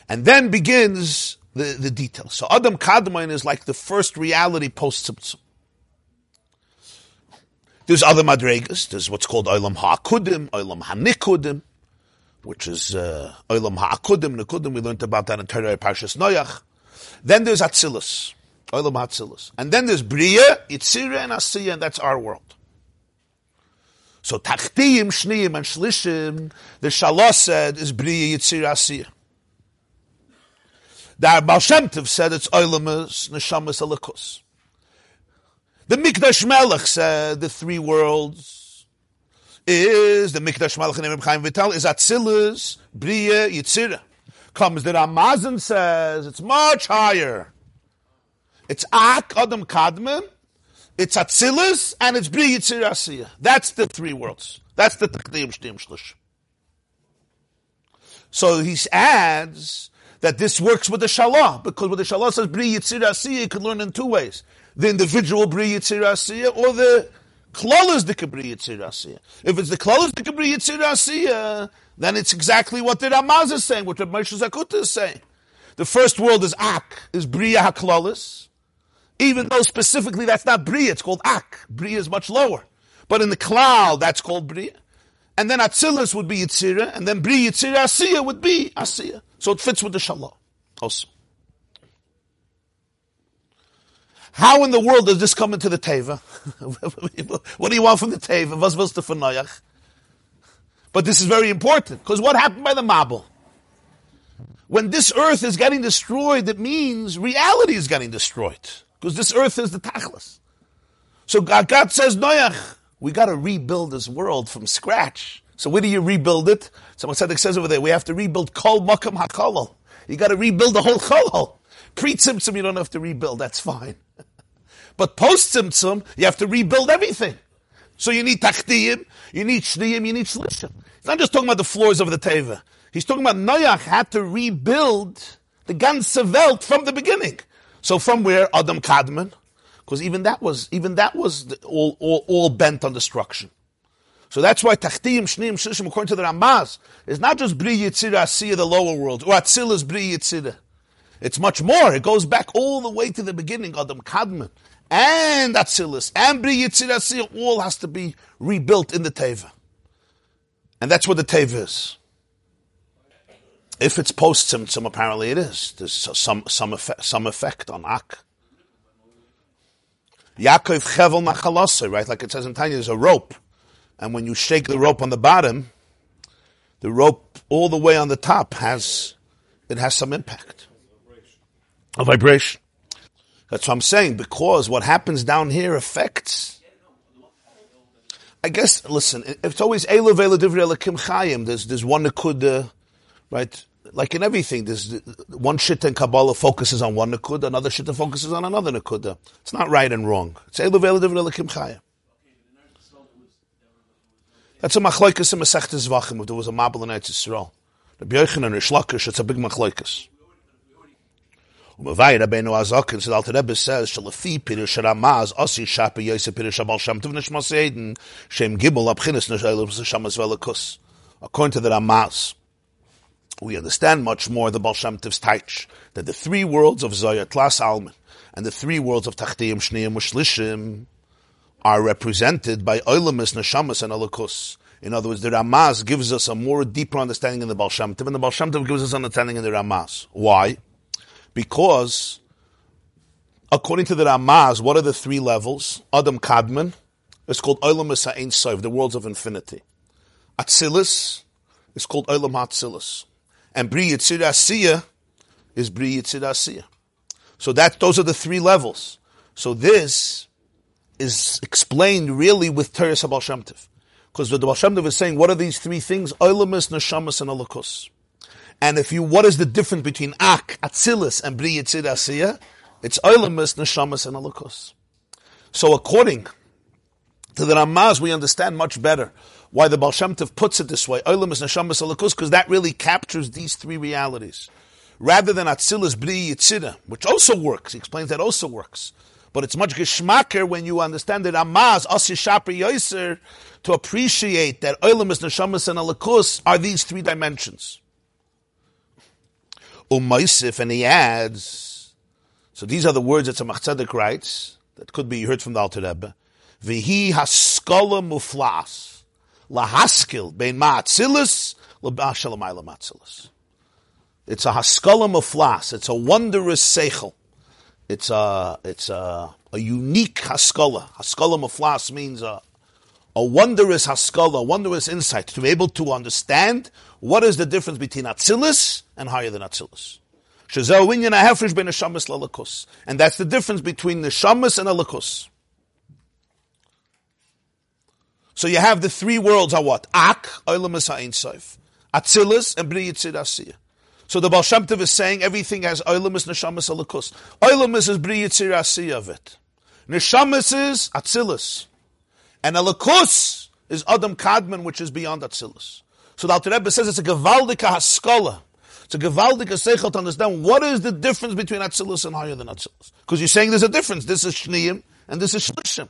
And then begins the, the details. So Adam Kadmon is like the first reality post Tzimtzum. There's other madregas. There's what's called Olam Ha'akudim, Olam Ha'nikudim, which is uh, Olam Ha'akudim, Nikudim. We learned about that in Torah Parshas Noach. Then there's Atzilus, Olam Atzilus. And then there's Bria, Yitzira, and Asiya, and that's our world. So Tachtiyim, Shniyim, and Shlishim, the Shalosh said, is Bria, Yitzira, Asiya. The Baal Shem Tov said it's Oilamas, Neshamas, Elikus. The Mikdash Melech said the three worlds is the Mikdash Melech and Chaim Vital is Atzilus, Bria, Yitzira. Comes the Ramazan says it's much higher. It's Ak, Adam Kadmon, it's Atzilus, and it's Bria, Yitzira, Asiya. That's the three worlds. That's the Tachdim Shtim Shlish. So he adds that this works with the Shalah, because with the Shalah says Bri Yitzir Asiya, you can learn in two ways. The individual Bri Yitzir Asiya, or the Klalas the Bri Yitzir Asiya. If it's the Klalas the Bri Yitzir Asiya, then it's exactly what the Ramaz is saying, what the Moshe Zakuta is saying. The first world is Ak, is Bria HaKlalis, even though specifically that's not Bria, it's called Ak. Bria is much lower. But in the cloud, that's called Bria. And then Atzilus would be Yitzira, and then Bri Yitzira Asiya would be Asiya. So it fits with the Shalom also. How in the world does this come into the Teva? what do you want from the Teva? But this is very important, because what happened by the Mabel? When this earth is getting destroyed, it means reality is getting destroyed. Because this earth is the Tachlis. So God, God says, Noach, we got to rebuild this world from scratch. So where do you rebuild it? Someone said says over there, we have to rebuild Kol Makam HaKolol. You got to rebuild the whole Kolol. Pre-Tzimtzum, you don't have to rebuild. That's fine. but post-Tzimtzum, you have to rebuild everything. So you need Tachtiyim, you need Shniyim, you need Shlishim. He's not just talking about the floors of the Teva. He's talking about Noach had to rebuild the ganze Welt from the beginning. So from where? Adam Kadmon. Because even that was, even that was all, all, all bent on destruction. So that's why Tachtiyim, Shneim, Shishim, according to the Ramaz, is not just Bri Yitzira Asiya, the lower world, or Atzil is Bri Yitzira. It's much more. It goes back all the way to the beginning, Adam Kadmon, and Atzilus, and Bri Yitzira all has to be rebuilt in the Teva. And that's what the Teva is. If it's post Tzimtzum, apparently it is. There's some, some, effect, some effect on Ak. Yaakov Chevel Machalasa, right? Like it says in Tanya, there's a rope and when you shake the rope on the bottom, the rope all the way on the top has it has some impact, a vibration. That's what I'm saying because what happens down here affects. I guess. Listen, it's always elav elakim chayim. There's there's one nakuda, right? Like in everything, there's one shit in Kabbalah focuses on one nakuda, another shit focuses on another nakuda. It's not right and wrong. It's elav elakim chayim. That's a machlokes in Masechtes Zvachim. If there was a Mabel in Eretz Yisrael, the Yochanan and Reish Lakish, it's a big machlokes. Umavai Rabbeinu Azakin said Alter Rebbe says Shalafi Pirush Ramaz Asi Shapa Yosef Pirush Abal Shem Nishmas Eden Shem Abchinis Nishaylim Shamas Velikus. According to the Ramaz, we understand much more the Baal Shem Tov's Taich that the three worlds of Zoya Tlas Alman and the three worlds of Tachtiyim Shniyim Mushlishim are represented by Oilamis, Neshamas, and Alakus. In other words, the Ramaz gives us a more deeper understanding in the Baal Shem and the Baal Shem gives us understanding in the Ramaz. Why? Because, according to the Ramaz, what are the three levels? Adam Kadmon, it's called Olam Ein Sof, the worlds of infinity. Atzilis is called Olam Atzilis. And Bri Yitzir Asiya is Bri Yitzir Asiya. So that, those are the three levels. So this is explained really with Teres HaBal. Because the Baal Shem Tov is saying, what are these three things? Oilamis, Neshamas, and Alakus. And if you, what is the difference between Ak, Atzilus, and Bri Yitzir Asiya? It's Oilamus, Neshamas, and Alakus. So according to the Ramaz, we understand much better why the Baal Shem Tov puts it this way, Oilamus, Neshamas, Alakus, because that really captures these three realities. Rather than Atzilus, Bri Yitzira, which also works. He explains that also works. But it's much geschmacker when you understand that Ramaz, Asi Shapri Yoiser, to appreciate that Oilamus, Neshamas, and Alakus are these three dimensions. Umaisif, and he adds, so these are the words that Tzemach Tzedek writes, that could be heard from the Alter Rebbe. Vihi haskola muflas, lahaskil, bein ma'atzilus, l'ba'ashalamayla ma'atzilus. It's a haskola muflas, it's a wondrous seichel. It's a, it's a, a unique haskola. Haskola muflas means a, a wondrous haskala, a wondrous insight to be able to understand what is the difference between Atzilus and higher than Atzilus. And that's the difference between the Shamas and Alakus. So you have the three worlds are what? Ak, Oilamas Ha'insaif. Atzilus and Bri Asiyah. So the Baal Shem Tov is saying everything has Oilamas, Neshamas, Alakus. Oilamas is Bri Asiyah of it. Neshamas is Atzilus. And Alakus is Adam Kadmon, which is beyond Atzilus. So the Alter Rebbe says it's a Gevaldika Haskola. It's a Gevaldika Seichel to understand what is the difference between Atzilus and higher than Atzilus. Because you're saying there's a difference. This is Shniyim and this is Shlishim.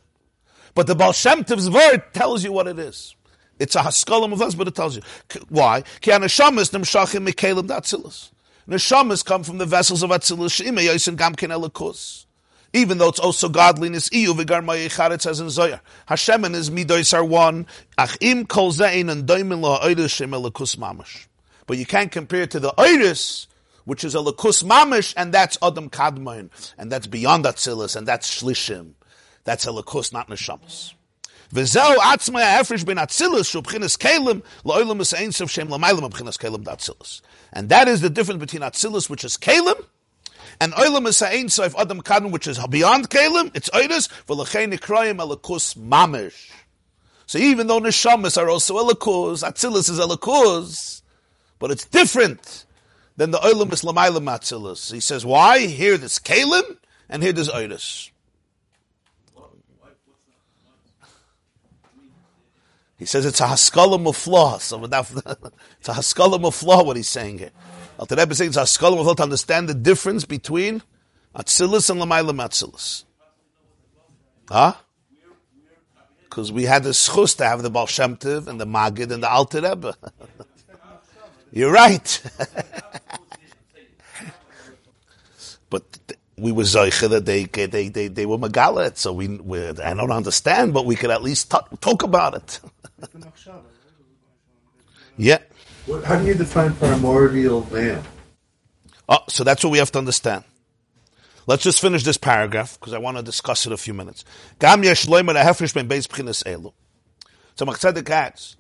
But the Baal Shem word tells you what it is. It's a Haskolam of us, but it tells you. Why? Ki Anashamas Nimshachim Mikalim Atzilus. Neshamas come from the vessels of Atzilus Elikus even though it's also godliness. Iyu v'gar it says in. Hashem and his midos are one. Ach im kol zein and doimin lo shem elikus mamash. But you can't compare it to the oiris, which is a lakus Mamish, and that's adam kadmon, and that's beyond Atzilus, and that's shlishim. That's a lakus, not neshamas. V'zeu atzmai ha'efresh ben Atzilus shu b'chinas kelim lo'olam is ein shem kelim. And that is the difference between Atzilus, which is kelim, and Oilam is Sa'in Soif Adam Kadmon, which is beyond Kalim, it's Oidas, V'lachei Nikrayim Elikus Mamish. So even though Neshamas are also Elikus, Atzilus is Elikus, but it's different than the Oilam is Lamaylam Atzilus. He says, why? Here there's Kalim, and here there's Oidas. He says it's a haskalah muflah. So it's a haskalah muflah what he's saying here. Al Rebbe says it's a haskalah muflah to understand the difference between Atzilus and Lamayla Atzilus. Huh? Because we had the schus to have the Baal and the Magid and the Alter Rebbe. You're right. but we were zoiche that they, they, they, they were magalit, so we, we, I don't understand, but we could at least talk, talk about it. yeah. What, how do you define primordial man? Oh, so that's what we have to understand. Let's just finish this paragraph because I want to discuss it a few minutes. Gam yesh loimer hafresh ben beis b'chinas elu. So Machzedek adds,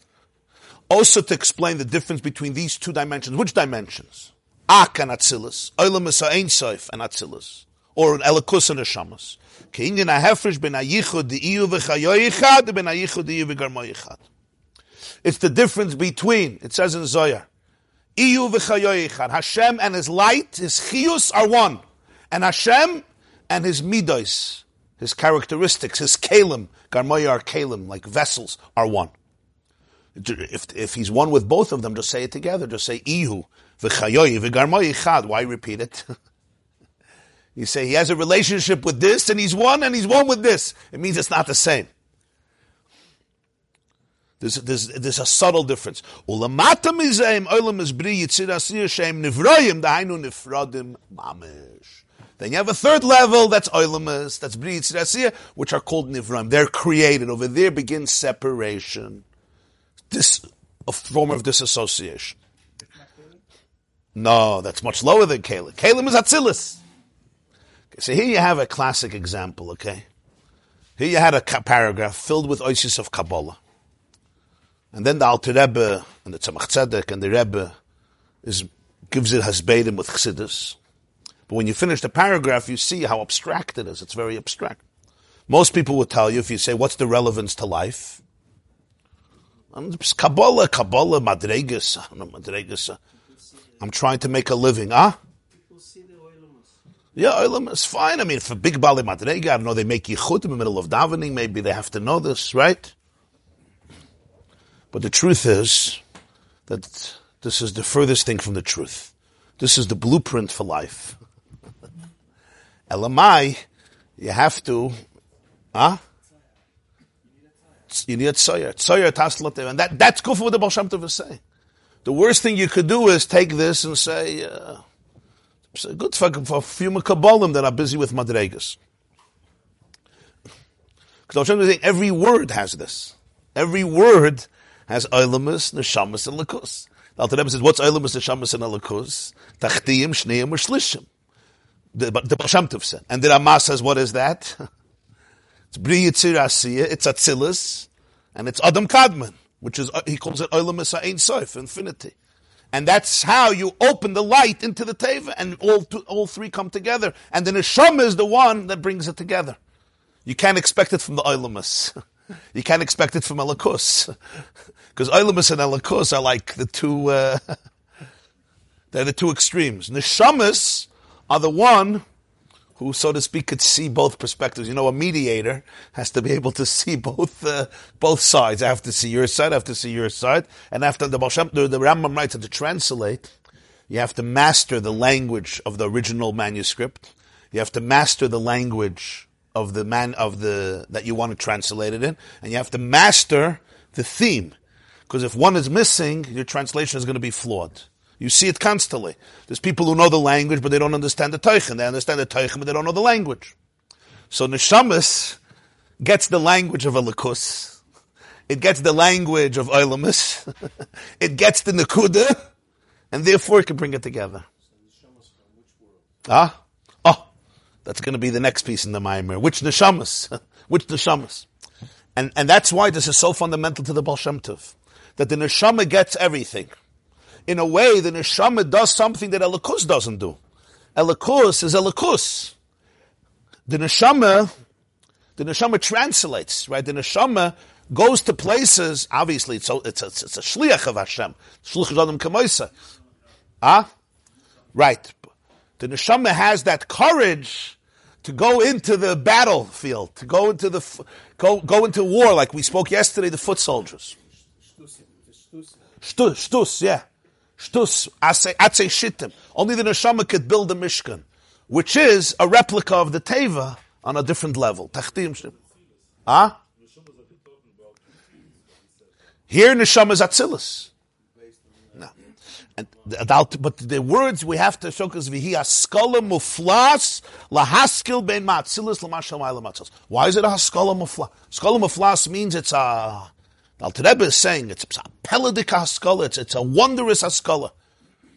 also to explain the difference between these two dimensions. Which dimensions? Ak and Atzilus, Olam Ein Soif and Atzilus, or Elikus and Neshamas. Keinyan hafresh ben ayichud di'iyu v'chayoyichad ben ayichud di'iyu v'garmoyichad. It's the difference between, it says in Zohar, Iyu v'chayoyichad. Hashem and His light, His chiyus are one. And Hashem and His midos, His characteristics, His kalim, garmoy are kalim, like vessels, are one. If, if He's one with both of them, just say it together. Just say Iyu v'chayoyi v'garmoyichad. Why repeat it? you say He has a relationship with this, and He's one, and He's one with this. It means it's not the same. There's, there's, there's a subtle difference. Then you have a third level, that's oilamas, that's bri which are called nivroim. They're created. Over there begins separation. This, a form of disassociation. No, that's much lower than Kalim. Kalim is Atzilus. Okay, so here you have a classic example, okay? Here you had a paragraph filled with oasis of Kabbalah. And then the Alter Rebbe and the Tzemach Tzedek and the Rebbe is, gives it hasbedim with chassidus. But when you finish the paragraph, you see how abstract it is. It's very abstract. Most people would tell you, if you say, what's the relevance to life? Kabbalah, Kabbalah, Madregas, know, Madregas. I'm trying to make a living. Ah? Yeah, Olam is fine. I mean, for big Bali Madrega, I don't know, they make yichud in the middle of davening, maybe they have to know this, right? But the truth is that this is the furthest thing from the truth. This is the blueprint for life. Elamai, you have to, huh? You need tzoyer. Tzoyer taslat, and that, that's good for what the Baal Shem Tov is saying. The worst thing you could do is take this and say, uh, good for, for a few Kabbalim that are busy with Madregas. Because Baal Shem Tov is saying every word has this. Every word has Eilamus, Neshamas, and Lakus. The Alter Rebbe says, what's Eilamus, Neshamas, and Lakus? Tachtiyim, Shneim, or Shlishim. The, the Baal Shem Tov said. And the Ramaz says, what is that? it's Bri Yitzir it's Atzilus, and it's Adam Kadmon which is, uh, he calls it Olam Ein Sof, infinity. And that's how you open the light into the Teva, and all, two, all three come together. And the Neshama is the one that brings it together. You can't expect it from the Olamus. You can't expect it from Elakus. Because Olamus and Elakus are like the two, uh, they're the two extremes. Neshamas are the one who, so to speak, could see both perspectives. You know, a mediator has to be able to see both uh, both sides. I have to see your side, I have to see your side. And after the Balsham, the, the Rambam writes to translate, you have to master the language of the original manuscript. You have to master the language of the man of the that you want to translate it in, and you have to master the theme. Because if one is missing, your translation is going to be flawed. You see it constantly. There's people who know the language, but they don't understand the Teichen. They understand the Teichen, but they don't know the language. So Neshamas gets the language of a Lakus. It gets the language of Oilamus. it gets the Nakuda, and therefore it can bring it together. Ah? Oh, that's going to be the next piece in the Maimer. Which Neshamas? Which Neshamas? And, and that's why this is so fundamental to the Baal. That the Neshama gets everything in a way, the neshama does something that elikus doesn't do. Elikus is elikus. The neshama, the neshama translates, right? The neshama goes to places. Obviously, it's a, it's a, it's a shliach of Hashem. Shliach Adam Kamoisa. Ah, right. The neshama has that courage to go into the battlefield, to go into the go go into war, like we spoke yesterday. The foot soldiers. Shtus, shtus, yeah. Shtus, Atse Shittim. Only the Neshama could build a Mishkan, which is a replica of the Teva on a different level. Tachtim. Ah? Here Neshama is Atzilus. No. And, but the words we have to show is vihi askala muflas lahaskil ben ma'atzilus l'mashal ma'atzilus. Why is it a haskala muflas? Haskala muflas means it's a the Alter Rebbe is saying it's a peladik haskala, it's, it's a wondrous haskala.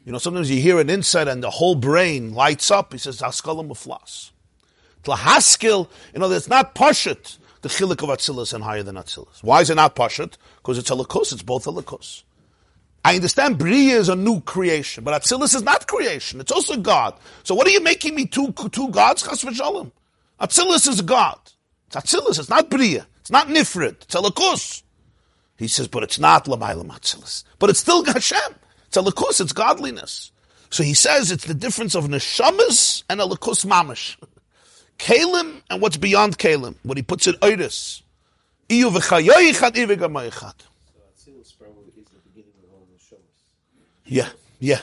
You know, sometimes you hear an insight and the whole brain lights up. He says haskala muflas. Tlahaskil, you know, it's not pashut, the chilik of Atzilus and higher than Atzilus. Why is it not pashut? Because it's a lakus, it's both a lakus. I understand Bria is a new creation, but Atzilus is not creation. It's also God. So what are you making me two, two gods? Chas v'shalom. Atzilus is God. It's Atzilus, it's not Bria. It's not Nifrit. It's a lakus. He says, but it's not Lamaila Matzilis. But it's still Hashem. It's a Lakus, it's godliness. So he says it's the difference of Neshamas and a Lakus Mamish. Kalim and what's beyond Kalim. What he puts it, Oiris. Iyu v'chayoyichat, iyu v'gamayichat. Yeah, yeah.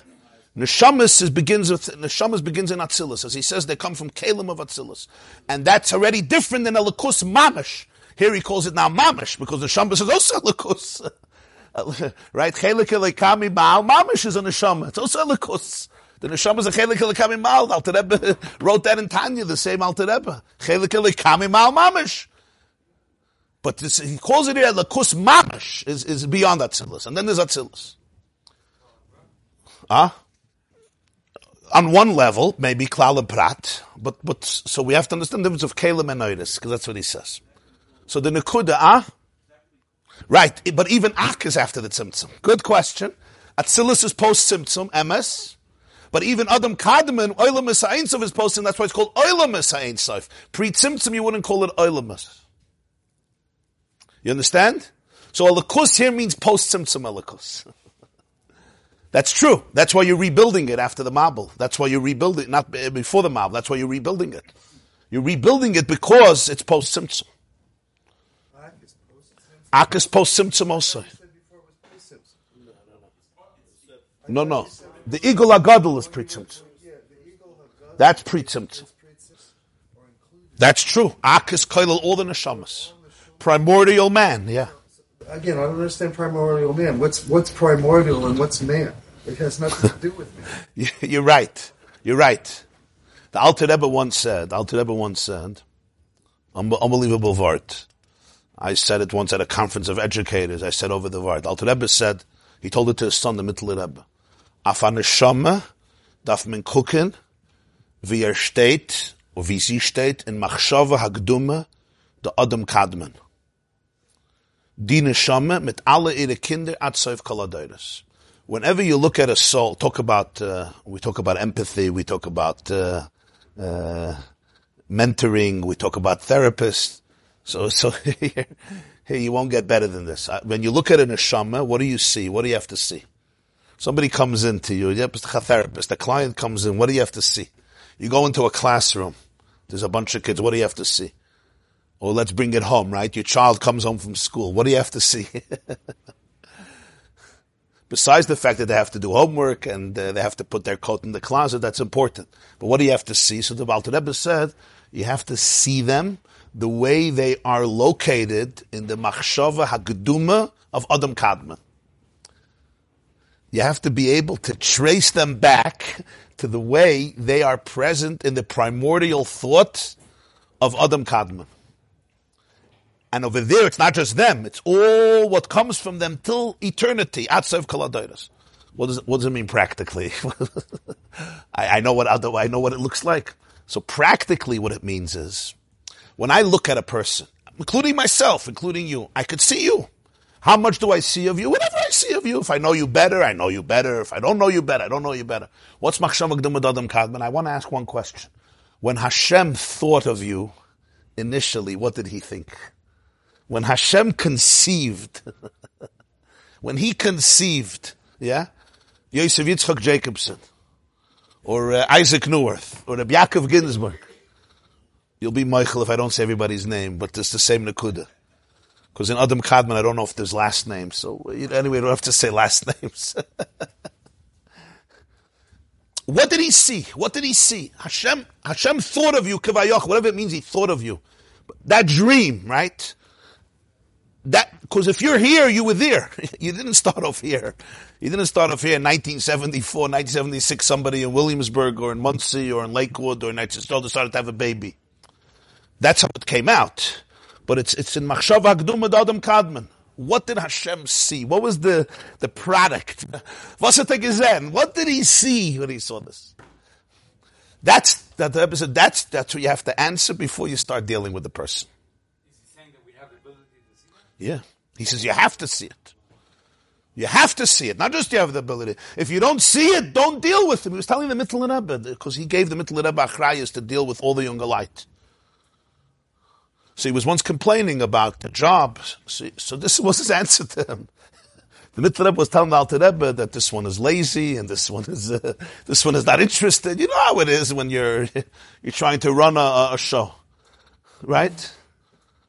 Neshamas is begins with Neshamas begins in Atzilus, as he says they come from Kalim of Atzilus, and that's already different than a Lakus Mamish. Here he calls it now mamish because the shamba says also likus. right? Chelik elikami mal mamish is a neshama. It's also likus. The neshama is a chelik mal. Alter Rebbe wrote that in Tanya, the same Alter Rebbe. Chelik mal mamish. But this, he calls it here likus mamish is, is beyond Atzilus. And then there's Atzilus. Ah? on one level, maybe klal prat, but but so we have to understand the difference of kalim and oiris because that's what he says. So the Nakuda, ah? Right, but even Ak is after the Tzimtzum. Good question. Atzilus is post Tzimtzum, MS. But even Adam Kadmon, Oilam Sa'insof is posting, that's why it's called Oilam Sa'insof. Pre Tzimtzum, you wouldn't call it Oilam You understand? So Alakus here means post Tzimtzum Alakus. That's true. That's why you're rebuilding it after the Mabel. That's why you're rebuilding, not before the Mabel. That's why you're rebuilding it. You're rebuilding it because it's post Tzimtzum. Akas post Tzimtzum also. No, no. The Igul Hagadol is pre That's pre That's true. Akas koilel all the neshamas. Primordial man, yeah. Again, I don't understand primordial man. What's what's primordial and what's man? It has nothing to do with me. You're right. You're right. The Alter Rebbe once said, the Alter Rebbe once said, unbelievable word. I said it once at a conference of educators. I said over the word. Alter Rebbe said, he told it to his son, the Mittler Rebbe. Af an Neshama darf man gucken, wie er steht, oder wie sie steht, in Machshava Hagdume, der Adam Kadmon. Die Neshama mit alle ihre Kinder at Seif whenever you look at a soul, talk about, uh, we talk about empathy, we talk about uh, uh, mentoring, we talk about therapists. So, so you won't get better than this. When you look at an neshama, what do you see? What do you have to see? Somebody comes into you, yep, a therapist, the client comes in, what do you have to see? You go into a classroom, there's a bunch of kids, what do you have to see? Or let's bring it home, right? Your child comes home from school, what do you have to see? Besides the fact that they have to do homework and uh, they have to put their coat in the closet, that's important. But what do you have to see? So the Alter Rebbe said, you have to see them the way they are located in the machshava hagduma of Adam Kadmon. You have to be able to trace them back to the way they are present in the primordial thought of Adam Kadmon. And over there, it's not just them; it's all what comes from them till eternity. Atzav kaladoiras. What does what does it mean practically? I, I, know what I know what it looks like. So practically, what it means is when I look at a person, including myself, including you, I could see you. How much do I see of you? Whatever I see of you. If I know you better, I know you better. If I don't know you better, I don't know you better. What's Machshav Adam Kadmon? I want to ask one question. When Hashem thought of you initially, what did he think? when Hashem conceived, when he conceived, yeah, Yosef Yitzchak Jacobson, or uh, Isaac Neuwirth, or Rabbi Yaakov Ginsburg, you'll be Michael if I don't say everybody's name, but it's the same Nakuda. Because in Adam Kadmon, I don't know if there's last names, so anyway, I don't have to say last names. what did he see? What did he see? Hashem, Hashem thought of you, Kavayach, whatever it means, he thought of you. That dream, right? that because if you're here, you were there. You didn't start off here. You didn't start off here in 1974, 1976. Somebody in Williamsburg or in Monsey or in Lakewood or in Nigeria decided to have a baby. That's how it came out. But it's it's in Machshav Agdum Adam Kadmon. What did Hashem see? What was the the product? Was? What did he see when he saw this? That's that the episode. That's that's what you have to answer before you start dealing with the person. Is he saying that we have the ability to see? Yeah. He says you have to see it. You have to see it, not just you have the ability. If you don't see it, don't deal with him. He was telling the Mittler because he gave the Mittler Rebbe achrayas to deal with all the younger light. So he was once complaining about the job. So, so this was his answer to him. The Rebbe was telling the Alter Rebbe that this one is lazy and this one is uh, this one is not interested. You know how it is when you're you're trying to run a, a show, right?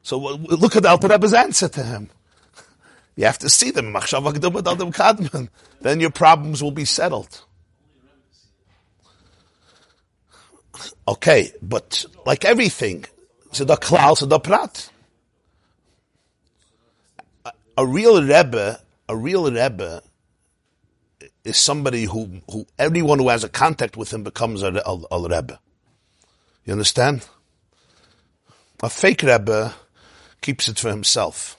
So look at the Alter Rebbe's answer to him. You have to see them. Then your problems will be settled. Okay, but like everything, so the klal, so the prat. A real rebbe, a real rebbe, is somebody who, who everyone who has a contact with him becomes a, a, a rebbe. You understand? A fake rebbe keeps it for himself.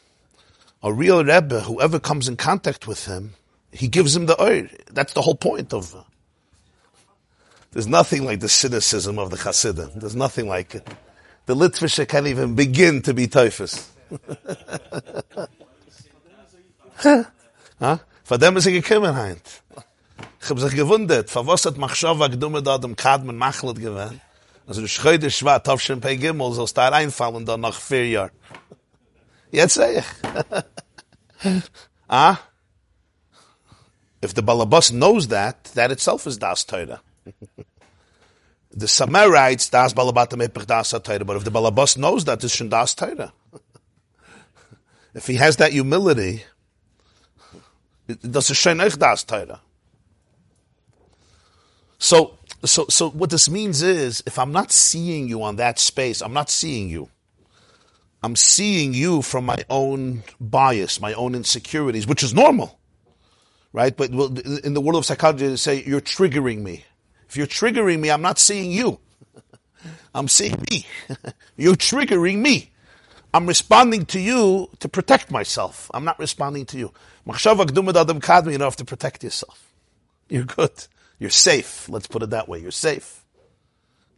A real Rebbe, whoever comes in contact with him, he gives him the oir. That's the whole point of. There's nothing like the cynicism of the Hasidim. There's nothing like it. The Litvische can't even begin to be typhus. huh? Von dem ist er gekommen heint. Ich hab sich gewundert, von was hat Machshava gedumme da dem Kadmen Machlet gewähnt? Also der Schreude Schwa, Tavshin Pei Gimel, soll es da reinfallen dann nach vier Jahren. Jetzt sehe ich. ah? If the balabas knows that, that itself is das Torah. The Samer writes das balabata mepech das but if the balabas knows that, it's schon das Torah. if he has that humility, das ist schon echt das Torah. So, so, so what this means is, if I'm not seeing you on that space, I'm not seeing you. I'm seeing you from my own bias, my own insecurities, which is normal, right? But in the world of psychology, they say you're triggering me. If you're triggering me, I'm not seeing you. I'm seeing me. you're triggering me. I'm responding to you to protect myself. I'm not responding to you. You don't have to protect yourself. You're good. You're safe. Let's put it that way. You're safe.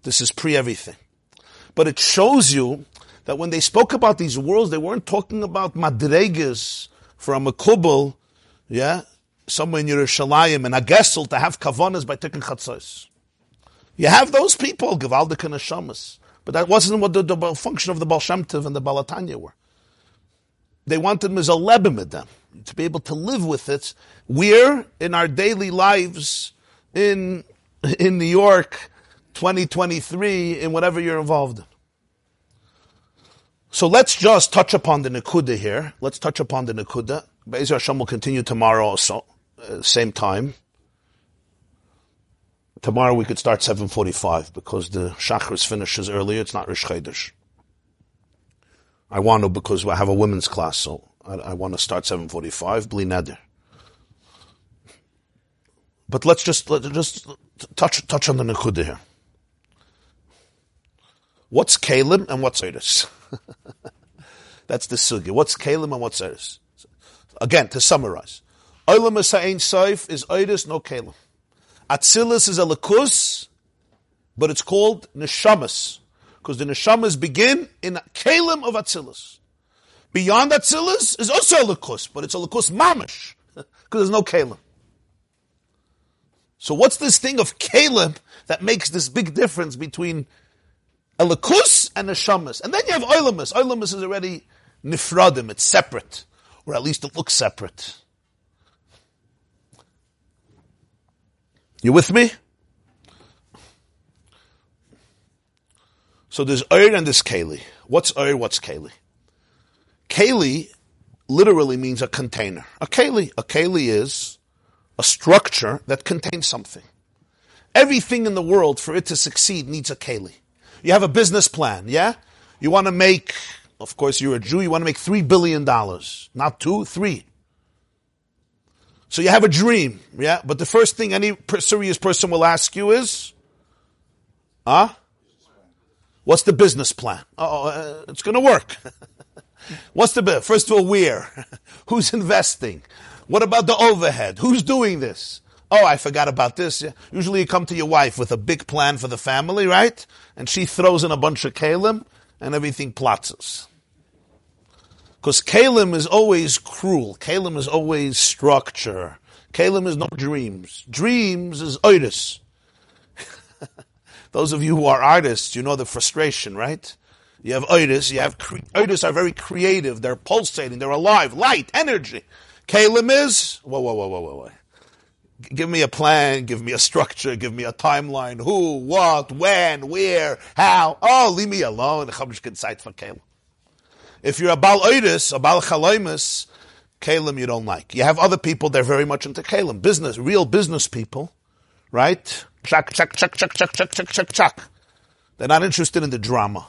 This is pre everything. But it shows you that when they spoke about these worlds, they weren't talking about madregas from a kubel, yeah, somewhere in Yerushalayim and a gesel to have kavanas by taking chatzos. You have those people, Gavaldik and Hashamas. But that wasn't what the, the, function of the Tov and the Baal HaTanya were. They wanted Mizalebim with them, to be able to live with it. We're, in our daily lives, in, in New York, 2023, in whatever you're involved in. So let's just touch upon the Nakuda here. Let's touch upon the Nakuda. Be'ezer Hashem will continue tomorrow also, uh, same time. Tomorrow we could start 7.45 because the Shachris finishes earlier. It's not Rish Chodesh. I want to because I have a women's class, so I, I want to start 7.45, Bli Neder. But let's just, let's just touch, touch on the Nakuda here. What's Kalim and what's Eris? That's the sugi. What's Kalim and what's Eris? Again, to summarize. Olam Ein Saif is Eris, no Kalim. Atzilus is a lakus, but it's called neshamas because the neshamas begin in kalim of Atzilus. Beyond Atzilus is also a lakus, but it's a lakus mamish because there's no kalim. So what's this thing of kalim that makes this big difference between a lakus and a shamas? And then you have oilamus. Oilamus is already nifradim, it's separate, or at least it looks separate. You with me? So there's Ur and there's Kali. What's Ur? What's Kali? Kali literally means a container. A Kali. A Kali is a structure that contains something. Everything in the world, for it to succeed, needs a Kali. You have a business plan, yeah? You want to make, of course, you're a Jew, you want to make $3 billion. Not two, three. So you have a dream, yeah? But the first thing any serious person will ask you is, huh? What's the business plan? Oh, uh, it's going to work. What's the first of all where? Who's investing? What about the overhead? Who's doing this? Oh, I forgot about this. Usually you come to your wife with a big plan for the family, right? And she throws in a bunch of kalim and everything plotzes. Because Kalim is always cruel. Kalim is always structure. Kalim is no dreams. Dreams is oidus. Those of you who are artists, you know the frustration, right? You have oidus, you have, cre- are very creative. They're pulsating, they're alive, light, energy. Kalim is, whoa, whoa, whoa, whoa, whoa, whoa. Give me a plan, give me a structure, give me a timeline. Who, what, when, where, how. Oh, leave me alone. If you're a Bal Oidis, a Bal Chaloimus, Kalim you don't like. You have other people, they're very much into Kalim. Business, real business people, right? Chuck, chuck, chuck, chuck, chuck, chuck, chuck, chuck, chuck. They're not interested in the drama.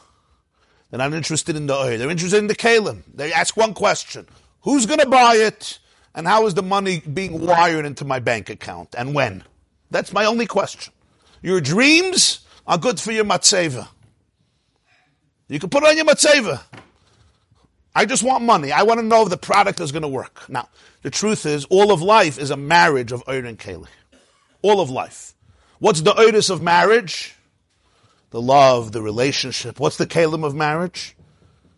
They're not interested in the oil. They're interested in the Kalim. They ask one question. Who's going to buy it? And how is the money being wired into my bank account? And when? That's my only question. Your dreams are good for your matzeva. You can put on your matzeva. I just want money. I want to know if the product is going to work. Now, the truth is, all of life is a marriage of Ur and Keli. All of life. What's the Uris of marriage? The love, the relationship. What's the Kalim of marriage?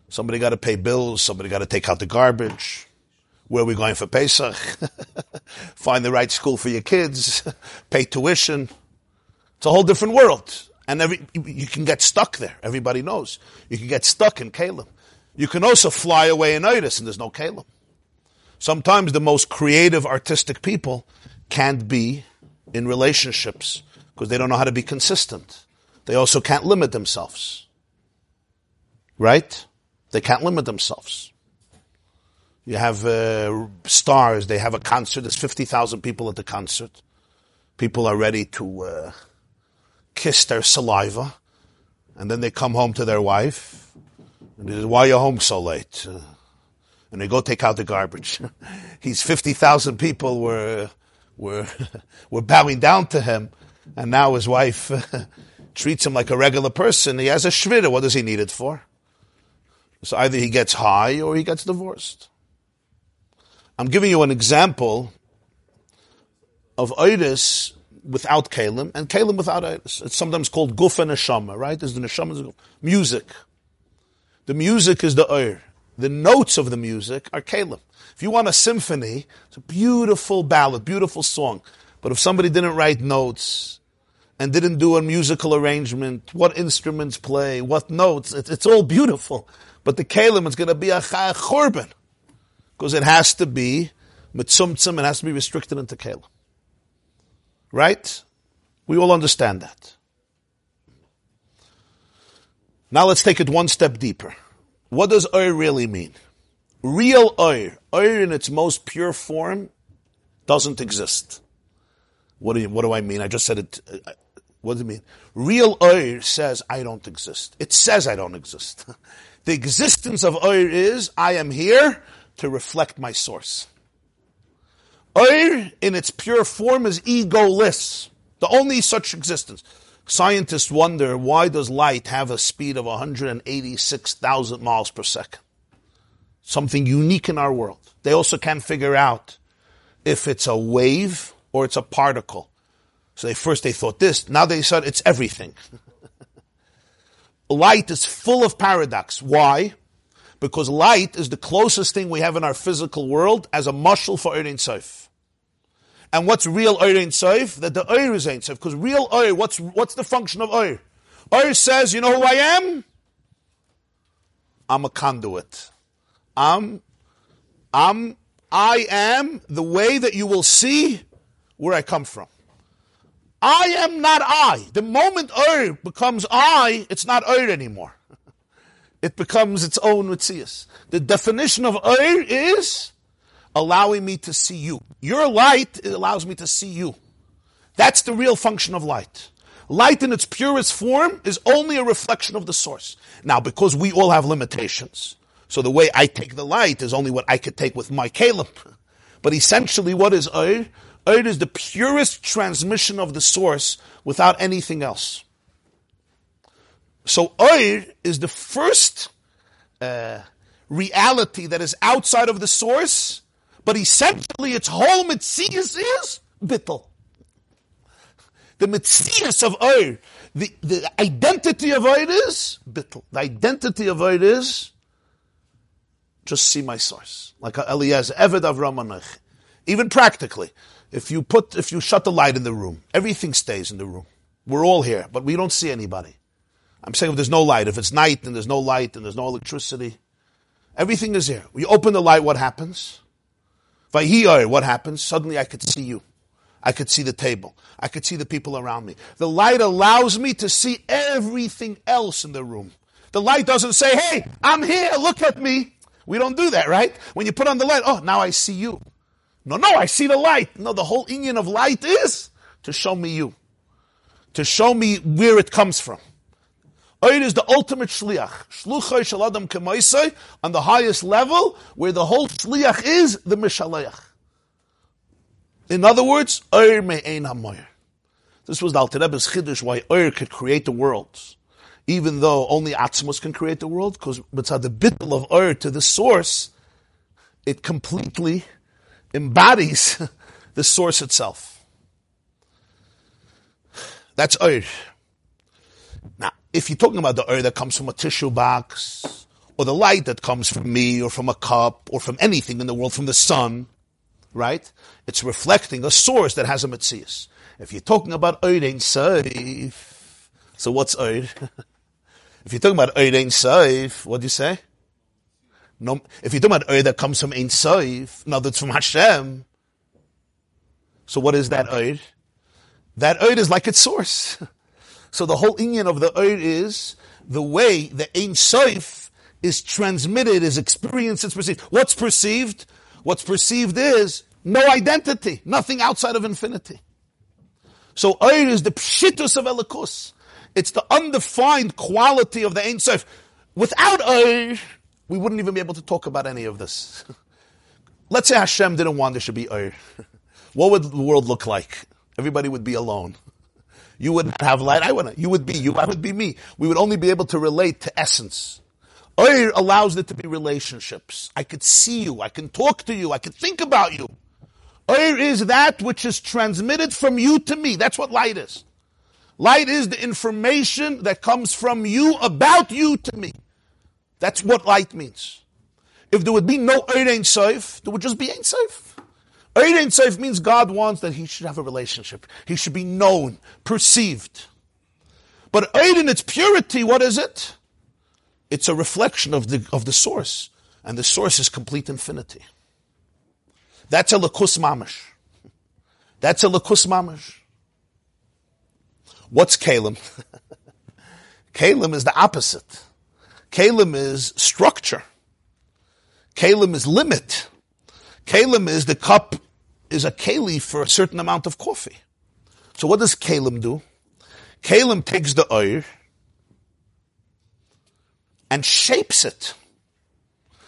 Somebody got to pay bills. Somebody got to take out the garbage. Where are we going for Pesach? Find the right school for your kids. pay tuition. It's a whole different world. And every, you can get stuck there. Everybody knows. You can get stuck in Kalim. You can also fly away in Itis and there's no Kalim. Sometimes the most creative, artistic people can't be in relationships because they don't know how to be consistent. They also can't limit themselves. Right? They can't limit themselves. You have uh, stars, they have a concert, there's 50,000 people at the concert. People are ready to uh, kiss their saliva, and then they come home to their wife, and Why are you home so late? And they go take out the garbage. He's 50,000 people were, were, were bowing down to him, and now his wife treats him like a regular person. He has a shvira. What does he need it for? So either he gets high or he gets divorced. I'm giving you an example of Oidis without Kalim and Kalim without Oidis. It's sometimes called Guf and Neshama, right? There's the Neshama, music. The music is the Oir. The notes of the music are Kalim. If you want a symphony, it's a beautiful ballad, beautiful song. But if somebody didn't write notes and didn't do a musical arrangement, what instruments play, what notes, it's, it's all beautiful. But the kalim is going to be a chorban because it has to be mitzumtzum, it has to be restricted into kalim. Right? We all understand that. Now let's take it one step deeper. What does oir really mean? Real oir, oir in its most pure form, doesn't exist. What do you, what do I mean? I just said it. Uh, what does it mean? Real oir says I don't exist. It says I don't exist. The existence of Oir is, I am here to reflect my source. Oir, in its pure form, is egoless. The only such existence. Scientists wonder why does light have a speed of 186,000 miles per second? Something unique in our world. They also can't figure out if it's a wave or it's a particle. So they first they thought this, now they said it's everything. light is full of paradox. Why? Because light is the closest thing we have in our physical world as a mashal for Ein Sof. And what's real Ein Sof? That the Eir is Ein Sof. Because real Eir, what's, what's the function of Eir? Eir says, you know who I am? I'm a conduit. I'm, I'm, I am the way that you will see where I come from. I am not I. The moment Ur becomes I, it's not Ur anymore. It becomes its own Mitzias. The definition of Ur is allowing me to see you. Your light allows me to see you. That's the real function of light. Light in its purest form is only a reflection of the source. Now, because we all have limitations, so the way I take the light is only what I could take with my Caleb. But essentially, what is Ur? Ur is the purest transmission of the source without anything else. So Ur is the first uh, reality that is outside of the source, but essentially its whole mitzias is bittel. The mitzias of Ur, the, the identity of Ur is bittel. The identity of Ur is just see my source. Like Eliezer, Eved Avram Even practically. If you put, if you shut the light in the room, everything stays in the room. We're all here, but we don't see anybody. I'm saying if there's no light, if it's night and there's no light and there's no electricity, everything is here. We open the light, what happens? Vayiyar, what happens? Suddenly I could see you. I could see the table. I could see the people around me. The light allows me to see everything else in the room. The light doesn't say, hey, I'm here, look at me. We don't do that, right? When you put on the light, oh, now I see you. No, no, I see the light. No, the whole union of light is to show me you. To show me where it comes from. Oir is the ultimate shliach. Shluchay shaladam kemaisai on the highest level, where the whole shliach is the mishaleach. In other words, Oir me'ein hamoyer. This was the Alter Rebbe's chiddush why Oir could create the worlds. Even though only Atzmos can create the world, because it's the bittel of Oir to the source, it completely embodies the source itself. That's Ur. Now, if you're talking about the Ur that comes from a tissue box, or the light that comes from me, or from a cup, or from anything in the world, from the sun, right? It's reflecting a source that has a Metzias. If you're talking about Ur Ein Seif, so what's Ur? if you're talking about Ur Ein Seif, what do you say? No, if you're talking about Ur that comes from Ein Sof, no, that's from Hashem, So what is that oir? That oir is like its source. So the whole union of the oir is the way the Ein Soif is transmitted, is experienced, is perceived. What's perceived? What's perceived is no identity, nothing outside of infinity. So oir is the pshitus of elikus. It's the undefined quality of the Ein Sof. Without oir, we wouldn't even be able to talk about any of this. Let's say Hashem didn't want there should be oir. What would the world look like? Everybody would be alone. You wouldn't have light. I wouldn't. You would be you. I would be me. We would only be able to relate to essence. Oir allows there to be relationships. I could see you. I can talk to you. I can think about you. Oir is that which is transmitted from you to me. That's what light is. Light is the information that comes from you about you to me. That's what light means. If there would be no Oir Ein Sof, there would just be Ein Sof. Oir Ein means God wants that he should have a relationship. He should be known, perceived. But Oir in its purity, what is it? It's a reflection of the, of the source. And the source is complete infinity. That's a lakus mamish. That's a lakus mamish. What's kalim? kalim is the opposite. Kalim is structure. Kalim is limit. Kalim is the cup is a keli for a certain amount of coffee. So what does kalim do? Kalim takes the oir and shapes it.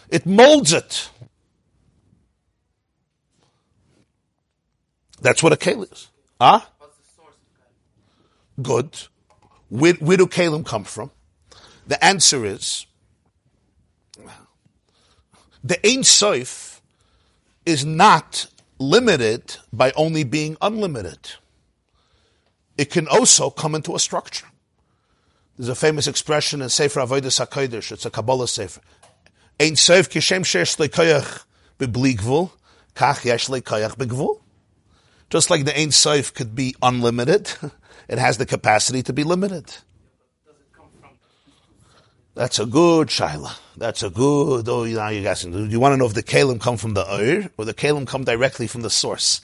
It molds it. That's what a keli is. Ah? Huh? Good. Where, where do kalim come from? The answer is the Ein Sof is not limited by only being unlimited. It can also come into a structure. There's a famous expression in Sefer Avodah HaKodesh, it's a Kabbalah Sefer. Ein Sof kishem shesh kach yesh. Just like the Ein Sof could be unlimited, it has the capacity to be limited. That's a good shaila. That's a good. Oh, now you guys, do you want to know if the kalim come from the oir or the kalim come directly from the source?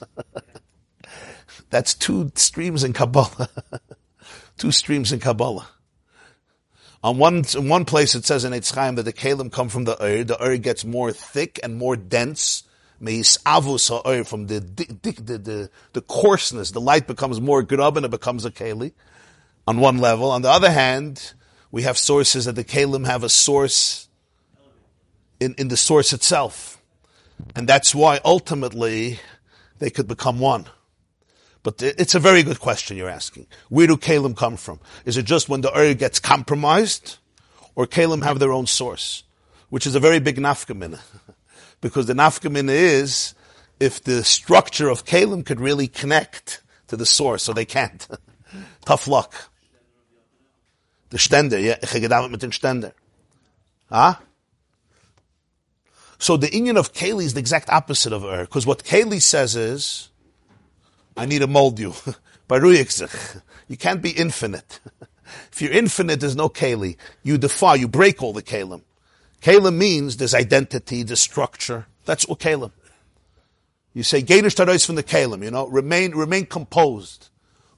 That's two streams in Kabbalah. two streams in Kabbalah. On one, in one place it says in Eitz Chaim that the kalim come from the oir. The oir gets more thick and more dense. Meis avus ha'oir from the, the, the, the, coarseness. The light becomes more grub and it becomes a keli. On one level. On the other hand, we have sources that the Kalim have a source in, in the source itself. And that's why ultimately they could become one. But it's a very good question you're asking. Where do Kalim come from? Is it just when the Ur gets compromised? Or Kalim have their own source? Which is a very big nafkamina. because the nafkamina is if the structure of Kalim could really connect to the source, so they can't. Tough luck. The Ständer, ja, ich gedauert mit den. Ah? So the union of Kaylee is the exact opposite of Ur, because what Kaylee says is, I need to mold you. you can't be infinite. if you're infinite, there's no Kaylee. You defy, you break all the Kalim. Kalim means there's identity, there's structure. That's what. You say, Gainish Tarais from the Kalim, you know, remain, remain composed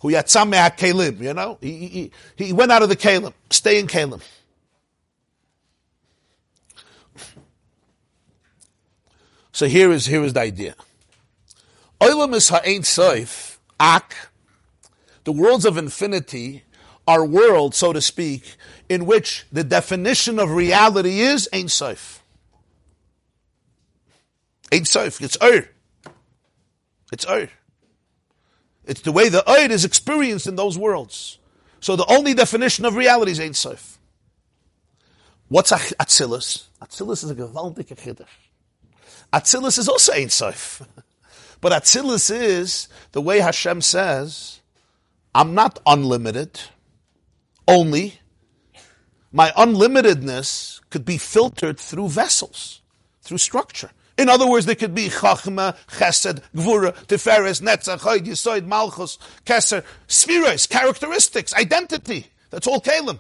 who yatzam kalim, you know, he, he, he went out of the kalim. Stay in kalim. So here is here is the idea. Olam is ha'ain soif ak. The worlds of infinity are worlds, so to speak, in which the definition of reality is ein soif. It's ur. It's ur. It's the way the Eid is experienced in those worlds. So the only definition of reality is Ein Sof. What's Atzilus? Atzilus is a gewaltige chiddush. Atzilus is also Ein Sof. But Atzilus is the way Hashem says, I'm not unlimited, only my unlimitedness could be filtered through vessels, through structure. In other words, there could be Chachma, Chesed, Gvura, Tiferes, Netzach, Chayid, Yisoid, Malchus, Keser, Spheres, characteristics, identity. That's all Kalim.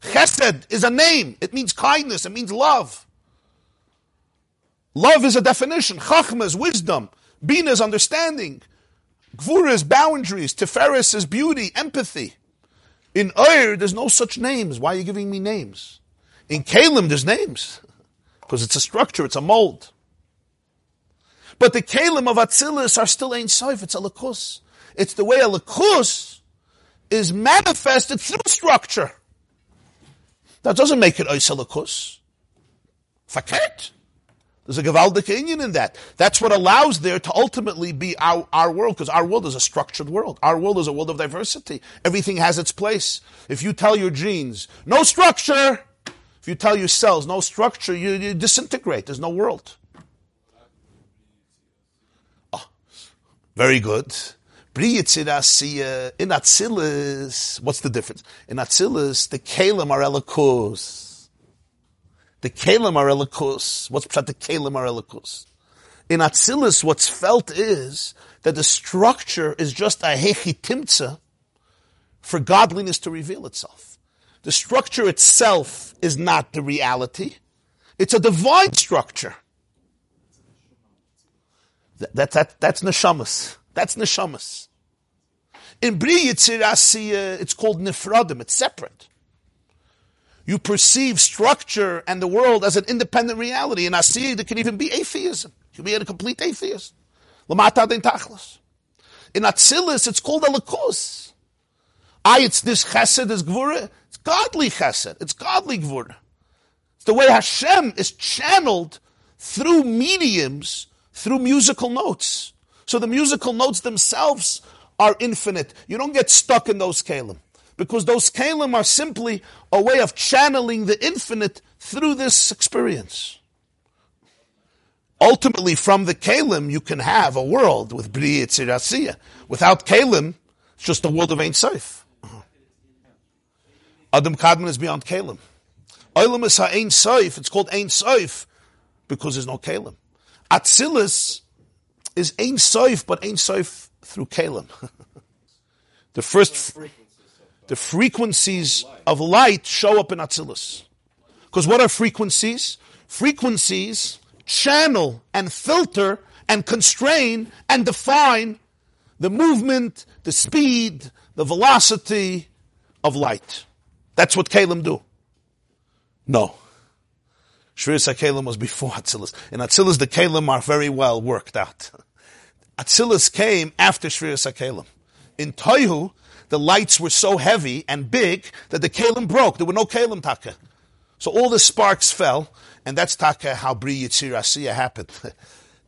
Chesed is a name. It means kindness. It means love. Love is a definition. Chachma is wisdom. Bina is understanding. Gvura is boundaries. Tiferes is beauty, empathy. In Ur, there's no such names. Why are you giving me names? In Kalim, there's names. Because it's a structure, it's a mold. But the Kalim of Atzilus are still Ein Sof, it's a Lakus. It's the way a Lakus is manifested through structure. That doesn't make it Ois Lakus. Faket. There's a Gavaldik inyan in that. That's what allows there to ultimately be our, our world, because our world is a structured world. Our world is a world of diversity. Everything has its place. If you tell your genes, no structure, if you tell your cells, no structure, you, you disintegrate. There's no world. Oh, very good. In Atzilus, what's the difference? In Atzilus, the Kalim are elikos. The Kalim are elikus. What's the Kalim are elikus? In Atzilus, what's felt is that the structure is just a hechi for godliness to reveal itself. The structure itself is not the reality. It's a divine structure. That, that, that, that's neshamas. That's neshamas. In Bri Yitzir uh, it's called nifradim. It's separate. You perceive structure and the world as an independent reality. In Asiyah, there can even be atheism. You can be a complete atheist. Lamata Dentakhlas. In Atzilus, it's called a lakus. I, it's this chesed, this gvura. It's godly chesed. It's godly gvura. It's the way Hashem is channeled through mediums, through musical notes. So the musical notes themselves are infinite. You don't get stuck in those kalim because those kalim are simply a way of channeling the infinite through this experience. Ultimately, from the kalim, you can have a world with Bri Yitzirasiya. Without kalim, it's just a world of Ein Sof. Adam Kadmon is beyond kalim. Olam is Ein Sof. It's called Ein Sof because there's no kalim. Atzilus is Ein Sof, but Ein Sof through kalim. the first the frequencies of light show up in Atzilus. Because what are frequencies? Frequencies channel and filter and constrain and define the movement, the speed, the velocity of light. That's what Kalim do. No. Shviris HaKalim was before Atzilus. In Atzilus, the Kalim are very well worked out. Atzilus came after Shviris HaKalim. In Toihu, the lights were so heavy and big that the kalim broke. There were no kalim taka. So all the sparks fell, and that's taka how Bri Yitzir happened.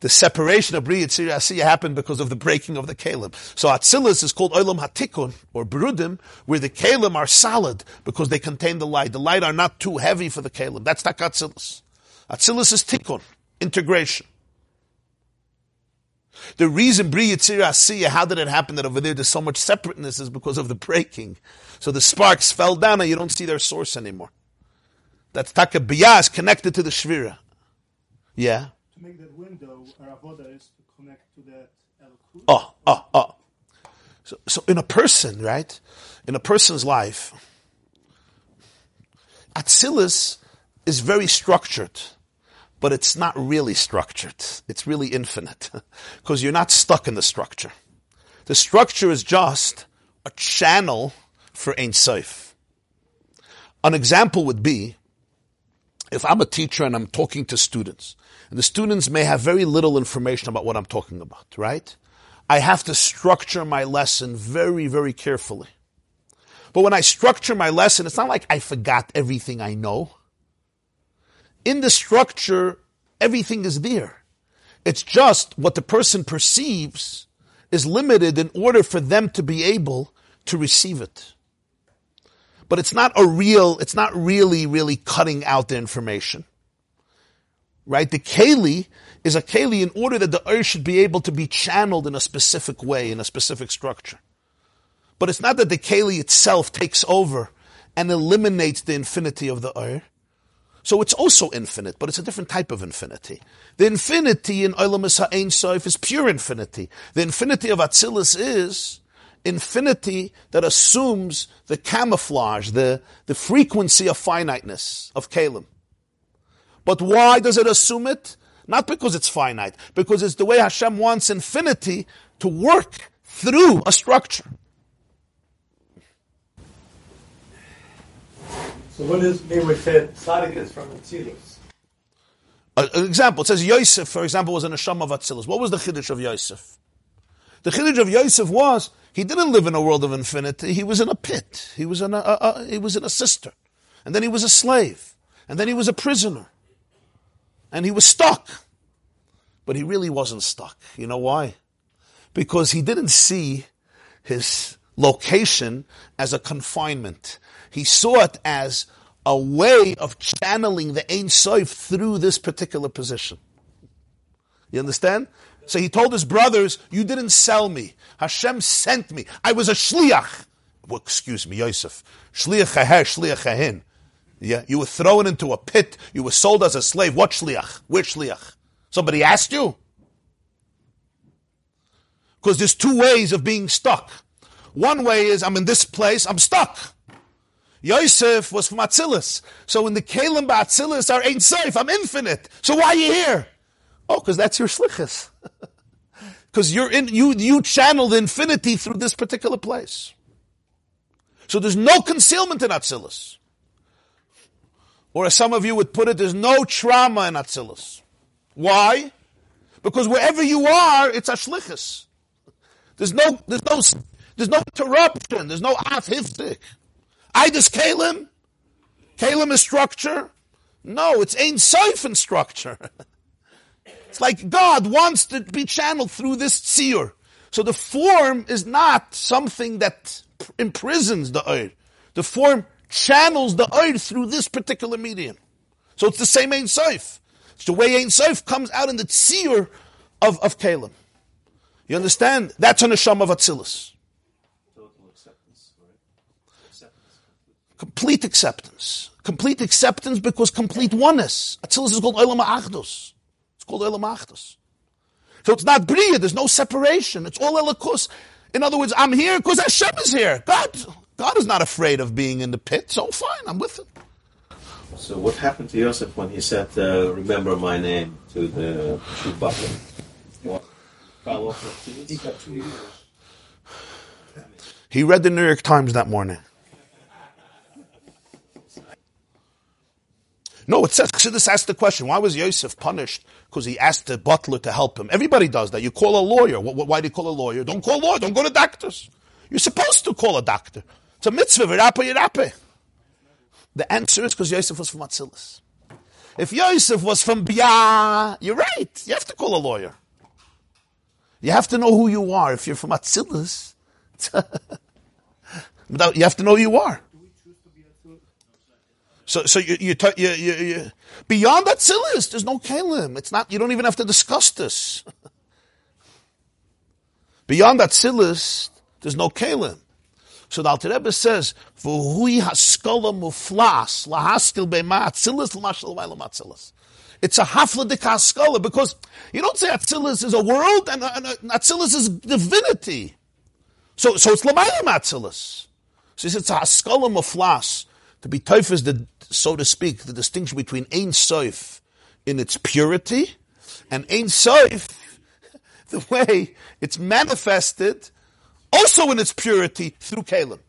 the separation of Bri Asiya happened because of the breaking of the kalim. So Atzilus is called Olam Hatikun, or Berudim, where the kalim are solid because they contain the light. The light are not too heavy for the kalim. That's taka Atzilus. Is Tikun, integration. The reason Bri Yitzirahsiya, how did it happen that over there there's so much separateness is because of the breaking. So the sparks fell down and you don't see their source anymore. That's Taka is connected to the Shvira. Yeah? To make that window, Aravoda is to connect to that. Oh, oh, oh. So, so in a person, right? In a person's life, Atzilus is very structured but it's not really structured. It's really infinite because you're not stuck in the structure. The structure is just a channel for Ein Sof. An example would be if I'm a teacher and I'm talking to students, and the students may have very little information about what I'm talking about, right? I have to structure my lesson very, very carefully. But when I structure my lesson, it's not like I forgot everything I know in the structure, everything is there. It's just what the person perceives is limited in order for them to be able to receive it. But it's not a real, it's not really, really cutting out the information. Right? The Keli is a Keli in order that the Ur should be able to be channeled in a specific way, in a specific structure. But it's not that the Keli itself takes over and eliminates the infinity of the Ur. So it's also infinite, but it's a different type of infinity. The infinity in Olam Ha'Ein Sof is pure infinity. The infinity of Atzilus is infinity that assumes the camouflage, the, the frequency of finiteness of Kalim. But why does it assume it? Not because it's finite, because it's the way Hashem wants infinity to work through a structure. So what does it mean we said tzaddik is from Atzilus? An example, it says Yosef, for example, was an Asham of Atzilus. What was the Chiddush of Yosef? The Chiddush of Yosef was, he didn't live in a world of infinity, he was in a pit. He was in a, a, a he was in a cistern. And then he was a slave. And then he was a prisoner. And he was stuck. But he really wasn't stuck. You know why? Because he didn't see his location as a confinement. He saw it as a way of channeling the Ein Sof through this particular position. You understand? So he told his brothers, you didn't sell me. Hashem sent me. I was a shliach. Well, excuse me, Yosef. Shliach haher, shliach hahin. Yeah, you were thrown into a pit. You were sold as a slave. What shliach? Which shliach? Somebody asked you? Because there's two ways of being stuck. One way is I'm in this place, I'm stuck. Yosef was from Atzilus. So in the Kalim Ba'atzilus are Ein Sof. I'm infinite. So why are you here? Oh, because that's your shlichus. Because you're in, you, you channel the infinity through this particular place. So there's no concealment in Atzilus. Or as some of you would put it, there's no trauma in Atzilus. Why? Because wherever you are, it's ashlichus. There's no, there's no, there's no interruption. There's no afhiftik. I just Kalim. Kalim is structure. No, it's Seif in structure. it's like God wants to be channeled through this tzir. So the form is not something that imprisons the Eir. The form channels the Eir through this particular medium. So it's the same Ein Seif. It's the way Ein Seif comes out in the tzir of, of Kalim. You understand? That's an Neshama of. Complete acceptance. Complete acceptance because complete oneness. Atzilus is called Olam Achdus. It's called Olam Achdus. So it's not Bria, there's no separation. It's all Elikus. In other words, I'm here because Hashem is here. God, God is not afraid of being in the pit, so fine, I'm with him. So what happened to Yosef when he said, uh, "Remember my name" to the to butler? What? Fell off of two? He got two years. He read the New York Times that morning. No, it says, Chassidus asked the question, why was Yosef punished? Because he asked the butler to help him. Everybody does that. You call a lawyer. Wh- wh- Why do you call a lawyer? Don't call a lawyer. Don't go to doctors. You're supposed to call a doctor. It's a mitzvah. V'rapa yirape. The answer is because Yosef was from Atzilus. If Yosef was from Bia, you're right. You have to call a lawyer. You have to know who you are. If you're from Atzilus, you have to know who you are. So, so you, you, you, you, you beyond that Atzilus, there's no kalim. It's not. You don't even have to discuss this. beyond that Atzilus, there's no kalim. So the Alter Rebbe says, "V'hui haskala muflas lahaskil be'ma l'mashal v'aylam It's a hafladik haskala because you don't say Atzilus is a world and, and, and Atzilus is divinity. So, so it's lamaylam Atzilus. So it's a haskala muflas to be toif is the, so to speak, the distinction between Ein Soif in its purity and Ein Soif, the way it's manifested also in its purity through Kalim.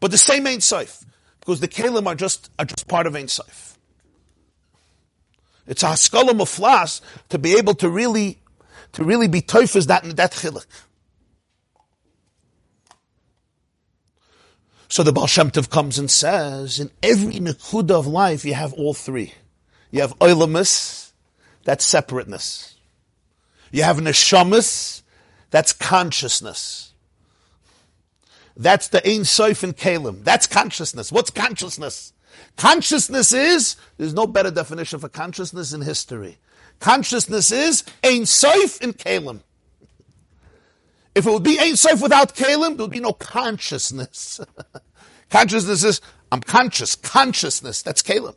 But the same Ein Soif, because the Kalim are just, are just part of Ein Soif. It's a haskalah muflas to be able to really, to really be toifas that, that chiluk. So the Baal Shem Tov comes and says, in every nekuda of life, you have all three. You have oilamus, that's separateness. You have neshamas, that's consciousness. That's the Ein Soif in Kalim. That's consciousness. What's consciousness? Consciousness is, there's no better definition for consciousness in history. Consciousness is Ein Soif in Kalim. If it would be Ein Sof without Kalim, there would be no consciousness. consciousness is, I'm conscious. Consciousness, that's Kalim.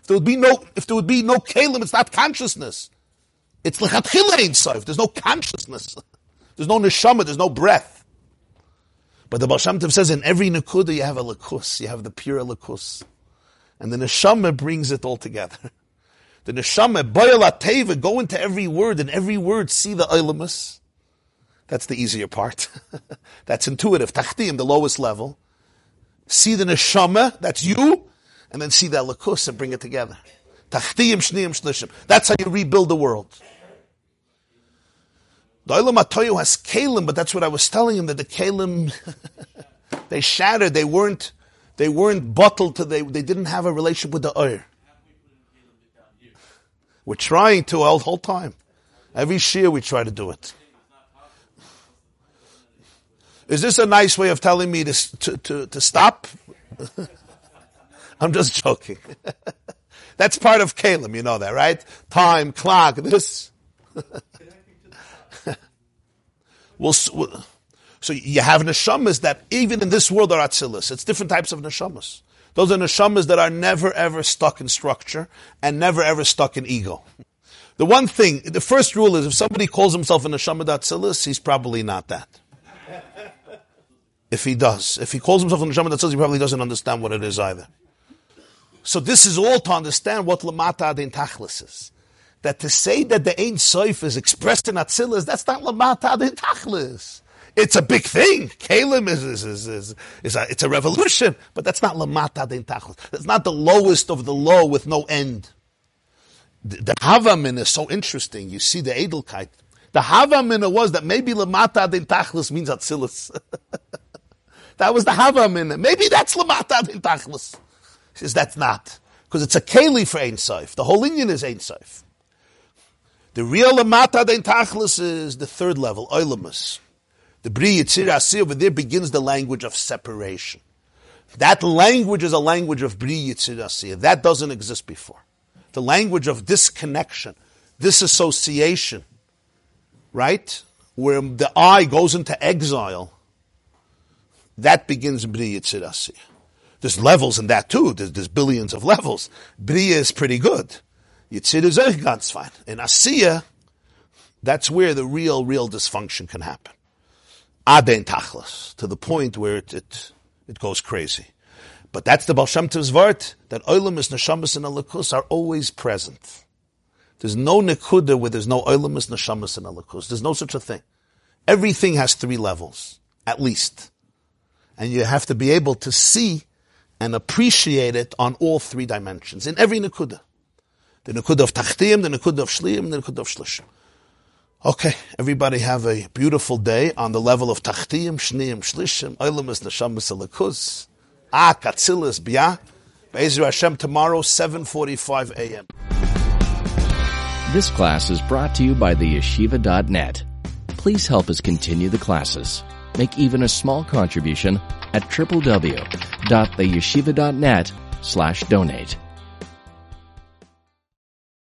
If there would be no, if there would be no Kalim, it's not consciousness. It's Lechatchila Ein Sof. There's no consciousness. There's no neshama, there's no breath. But the Baal Tov says in every nekuda you have a lakus, you have the pure lakus. And the neshama brings it all together. The neshama, boyal ateva, go into every word, and every word see the ilamus. That's the easier part. that's intuitive. Tachtim, the lowest level. See the neshama, that's you, and then see that lakus and bring it together. Tachtim, shniyim, shlishim. That's how you rebuild the world. The Olam Atoyu has kalim, but that's what I was telling him that the kalim they shattered. They weren't they weren't bottled to they they didn't have a relationship with the oir. We're trying to all the whole time. Every year we try to do it. Is this a nice way of telling me to to to, to stop? I'm just joking. That's part of Kalim, you know that, right? Time, clock, this. We'll, so you have neshamas that even in this world are atzilus. It's different types of neshamas. Those are neshamas that are never ever stuck in structure and never ever stuck in ego. The one thing, the first rule is if somebody calls himself a neshama atzilus, he's probably not that. If he does, if he calls himself a neshama atzilus, he probably doesn't understand what it is either. So this is all to understand what lamata adin tachlis is. That to say that the Ein Soif is expressed in Atzilus, that's not lamata adin tachlis. It's a big thing. Kalim is, is, is, is, is a, it's a revolution, but that's not lamata adin tachlis. That's not the lowest of the low with no end. The, the Havamin is so interesting. You see the Edelkeit. The Havamin was that maybe lamata adin tachlis means Atzilus. that was the Havamin. Maybe that's lamata adin tachlis. Says that's not. Because it's a keli for Ein Sof. The whole inyan is Ein Sof. The real Lamata Dein Tachlis is the third level, Oilamus. The Bri Yitzir Asir over there begins the language of separation. That language is a language of Bri Yitzir Asir. That doesn't exist before. The language of disconnection, disassociation, right? Where the eye goes into exile. That begins Bri Yitzir Asir. There's levels in that too. There's, there's billions of levels. Bria is pretty good. Yitzir is ganz fine. In Asiya, that's where the real, real dysfunction can happen. Aden tachlas, to the point where it, it, it goes crazy. But that's the Baal Shem vart, that oilam is neshamas and alakus are always present. There's no nekuda where there's no oilam is neshamas and alakus. There's no such a thing. Everything has three levels, at least. And you have to be able to see and appreciate it on all three dimensions, in every Nakuda. The Nakuda of Tachtim, the Nakuda of Shliim, the Nakuda of Shlishim. Okay, everybody have a beautiful day on the level of Tachtim, Shniim, Shlishim, Oilamas, Neshamas, Alakuz, Ah, Katzilas, Bia. Be'ezer Hashem tomorrow, 7.45 a.m. This class is brought to you by the yeshiva.net. Please help us continue the classes. Make even a small contribution at www.theyeshiva.net slash donate.